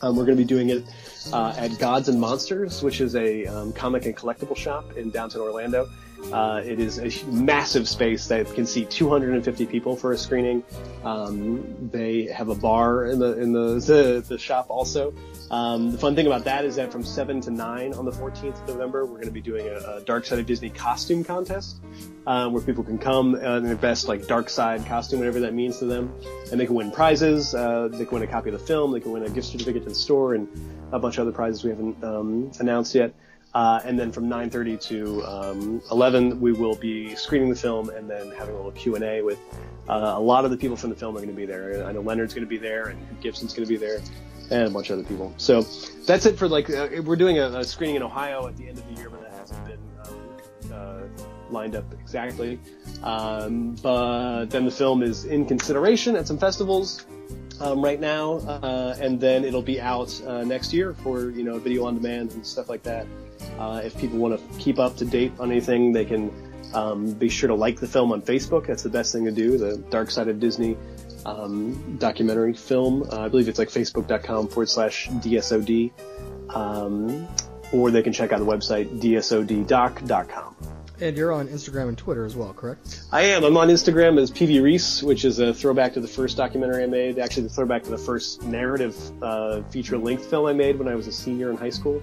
Um, we're going to be doing it uh, at Gods and Monsters, which is a um, comic and collectible shop in downtown Orlando. Uh, it is a massive space that can seat 250 people for a screening. Um, they have a bar in the in the the, the shop also. Um, the fun thing about that is that from 7 to 9 on the 14th of November, we're going to be doing a, a Dark Side of Disney costume contest, um, where people can come and their best like Dark Side costume, whatever that means to them, and they can win prizes. Uh, they can win a copy of the film. They can win a gift certificate to the store and a bunch of other prizes we haven't um, announced yet. Uh, and then from 9:30 to um, 11, we will be screening the film and then having a little Q&A with uh, a lot of the people from the film are going to be there. I know Leonard's going to be there and Gibson's going to be there and a bunch of other people. So that's it for like uh, we're doing a, a screening in Ohio at the end of the year, but that hasn't been um, uh, lined up exactly. Um, but then the film is in consideration at some festivals um, right now, uh, and then it'll be out uh, next year for you know video on demand and stuff like that. Uh, if people want to keep up to date on anything, they can um, be sure to like the film on Facebook. That's the best thing to do. The Dark Side of Disney um, documentary film. Uh, I believe it's like facebook.com forward slash DSOD. Um, or they can check out the website dsoddoc.com. And you're on Instagram and Twitter as well, correct? I am. I'm on Instagram as PV Reese, which is a throwback to the first documentary I made. Actually, the throwback to the first narrative uh, feature-length film I made when I was a senior in high school.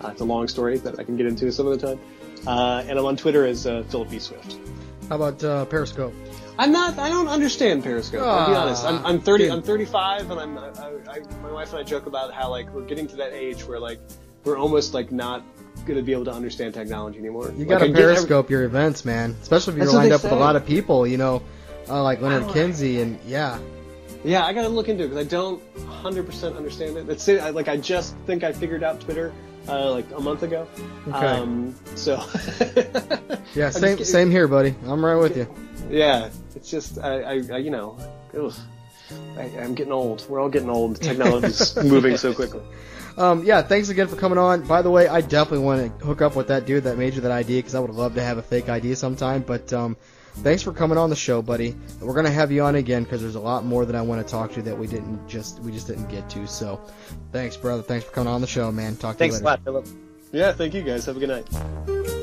Uh, it's a long story that I can get into some of the time. Uh, and I'm on Twitter as uh, Philip B. Swift. How about uh, Periscope? I'm not. I don't understand Periscope. I'll be Ah, honest. I'm, I'm 30. dude. I'm 35, and I'm. I, I, my wife and I joke about how like we're getting to that age where like we're almost like not going to be able to understand technology anymore. You Like, got I to get every- Periscope your events, man. Especially if you're That's lined they up with a lot of people, you know, uh, like Leonard Kinsey, and yeah. Yeah, I gotta look into it because I don't 100% understand it. That's it. I, like I just think I figured out Twitter uh, like a month ago. Okay. Um, so Yeah, same same here, buddy. I'm right with you. Yeah, it's just I, I, I you know, ugh, I, I'm getting old. We're all getting old. Technology's moving so quickly. Um, yeah, thanks again for coming on. By the way, I definitely want to hook up with that dude that made you that idea because I would love to have a fake ID sometime. But um, thanks for coming on the show, buddy. We're gonna have you on again because there's a lot more that I want to talk to that we didn't just we just didn't get to. So, thanks, brother. Thanks for coming on the show, man. Talk to Thanks you a later. lot, Philip. Yeah, thank you guys. Have a good night.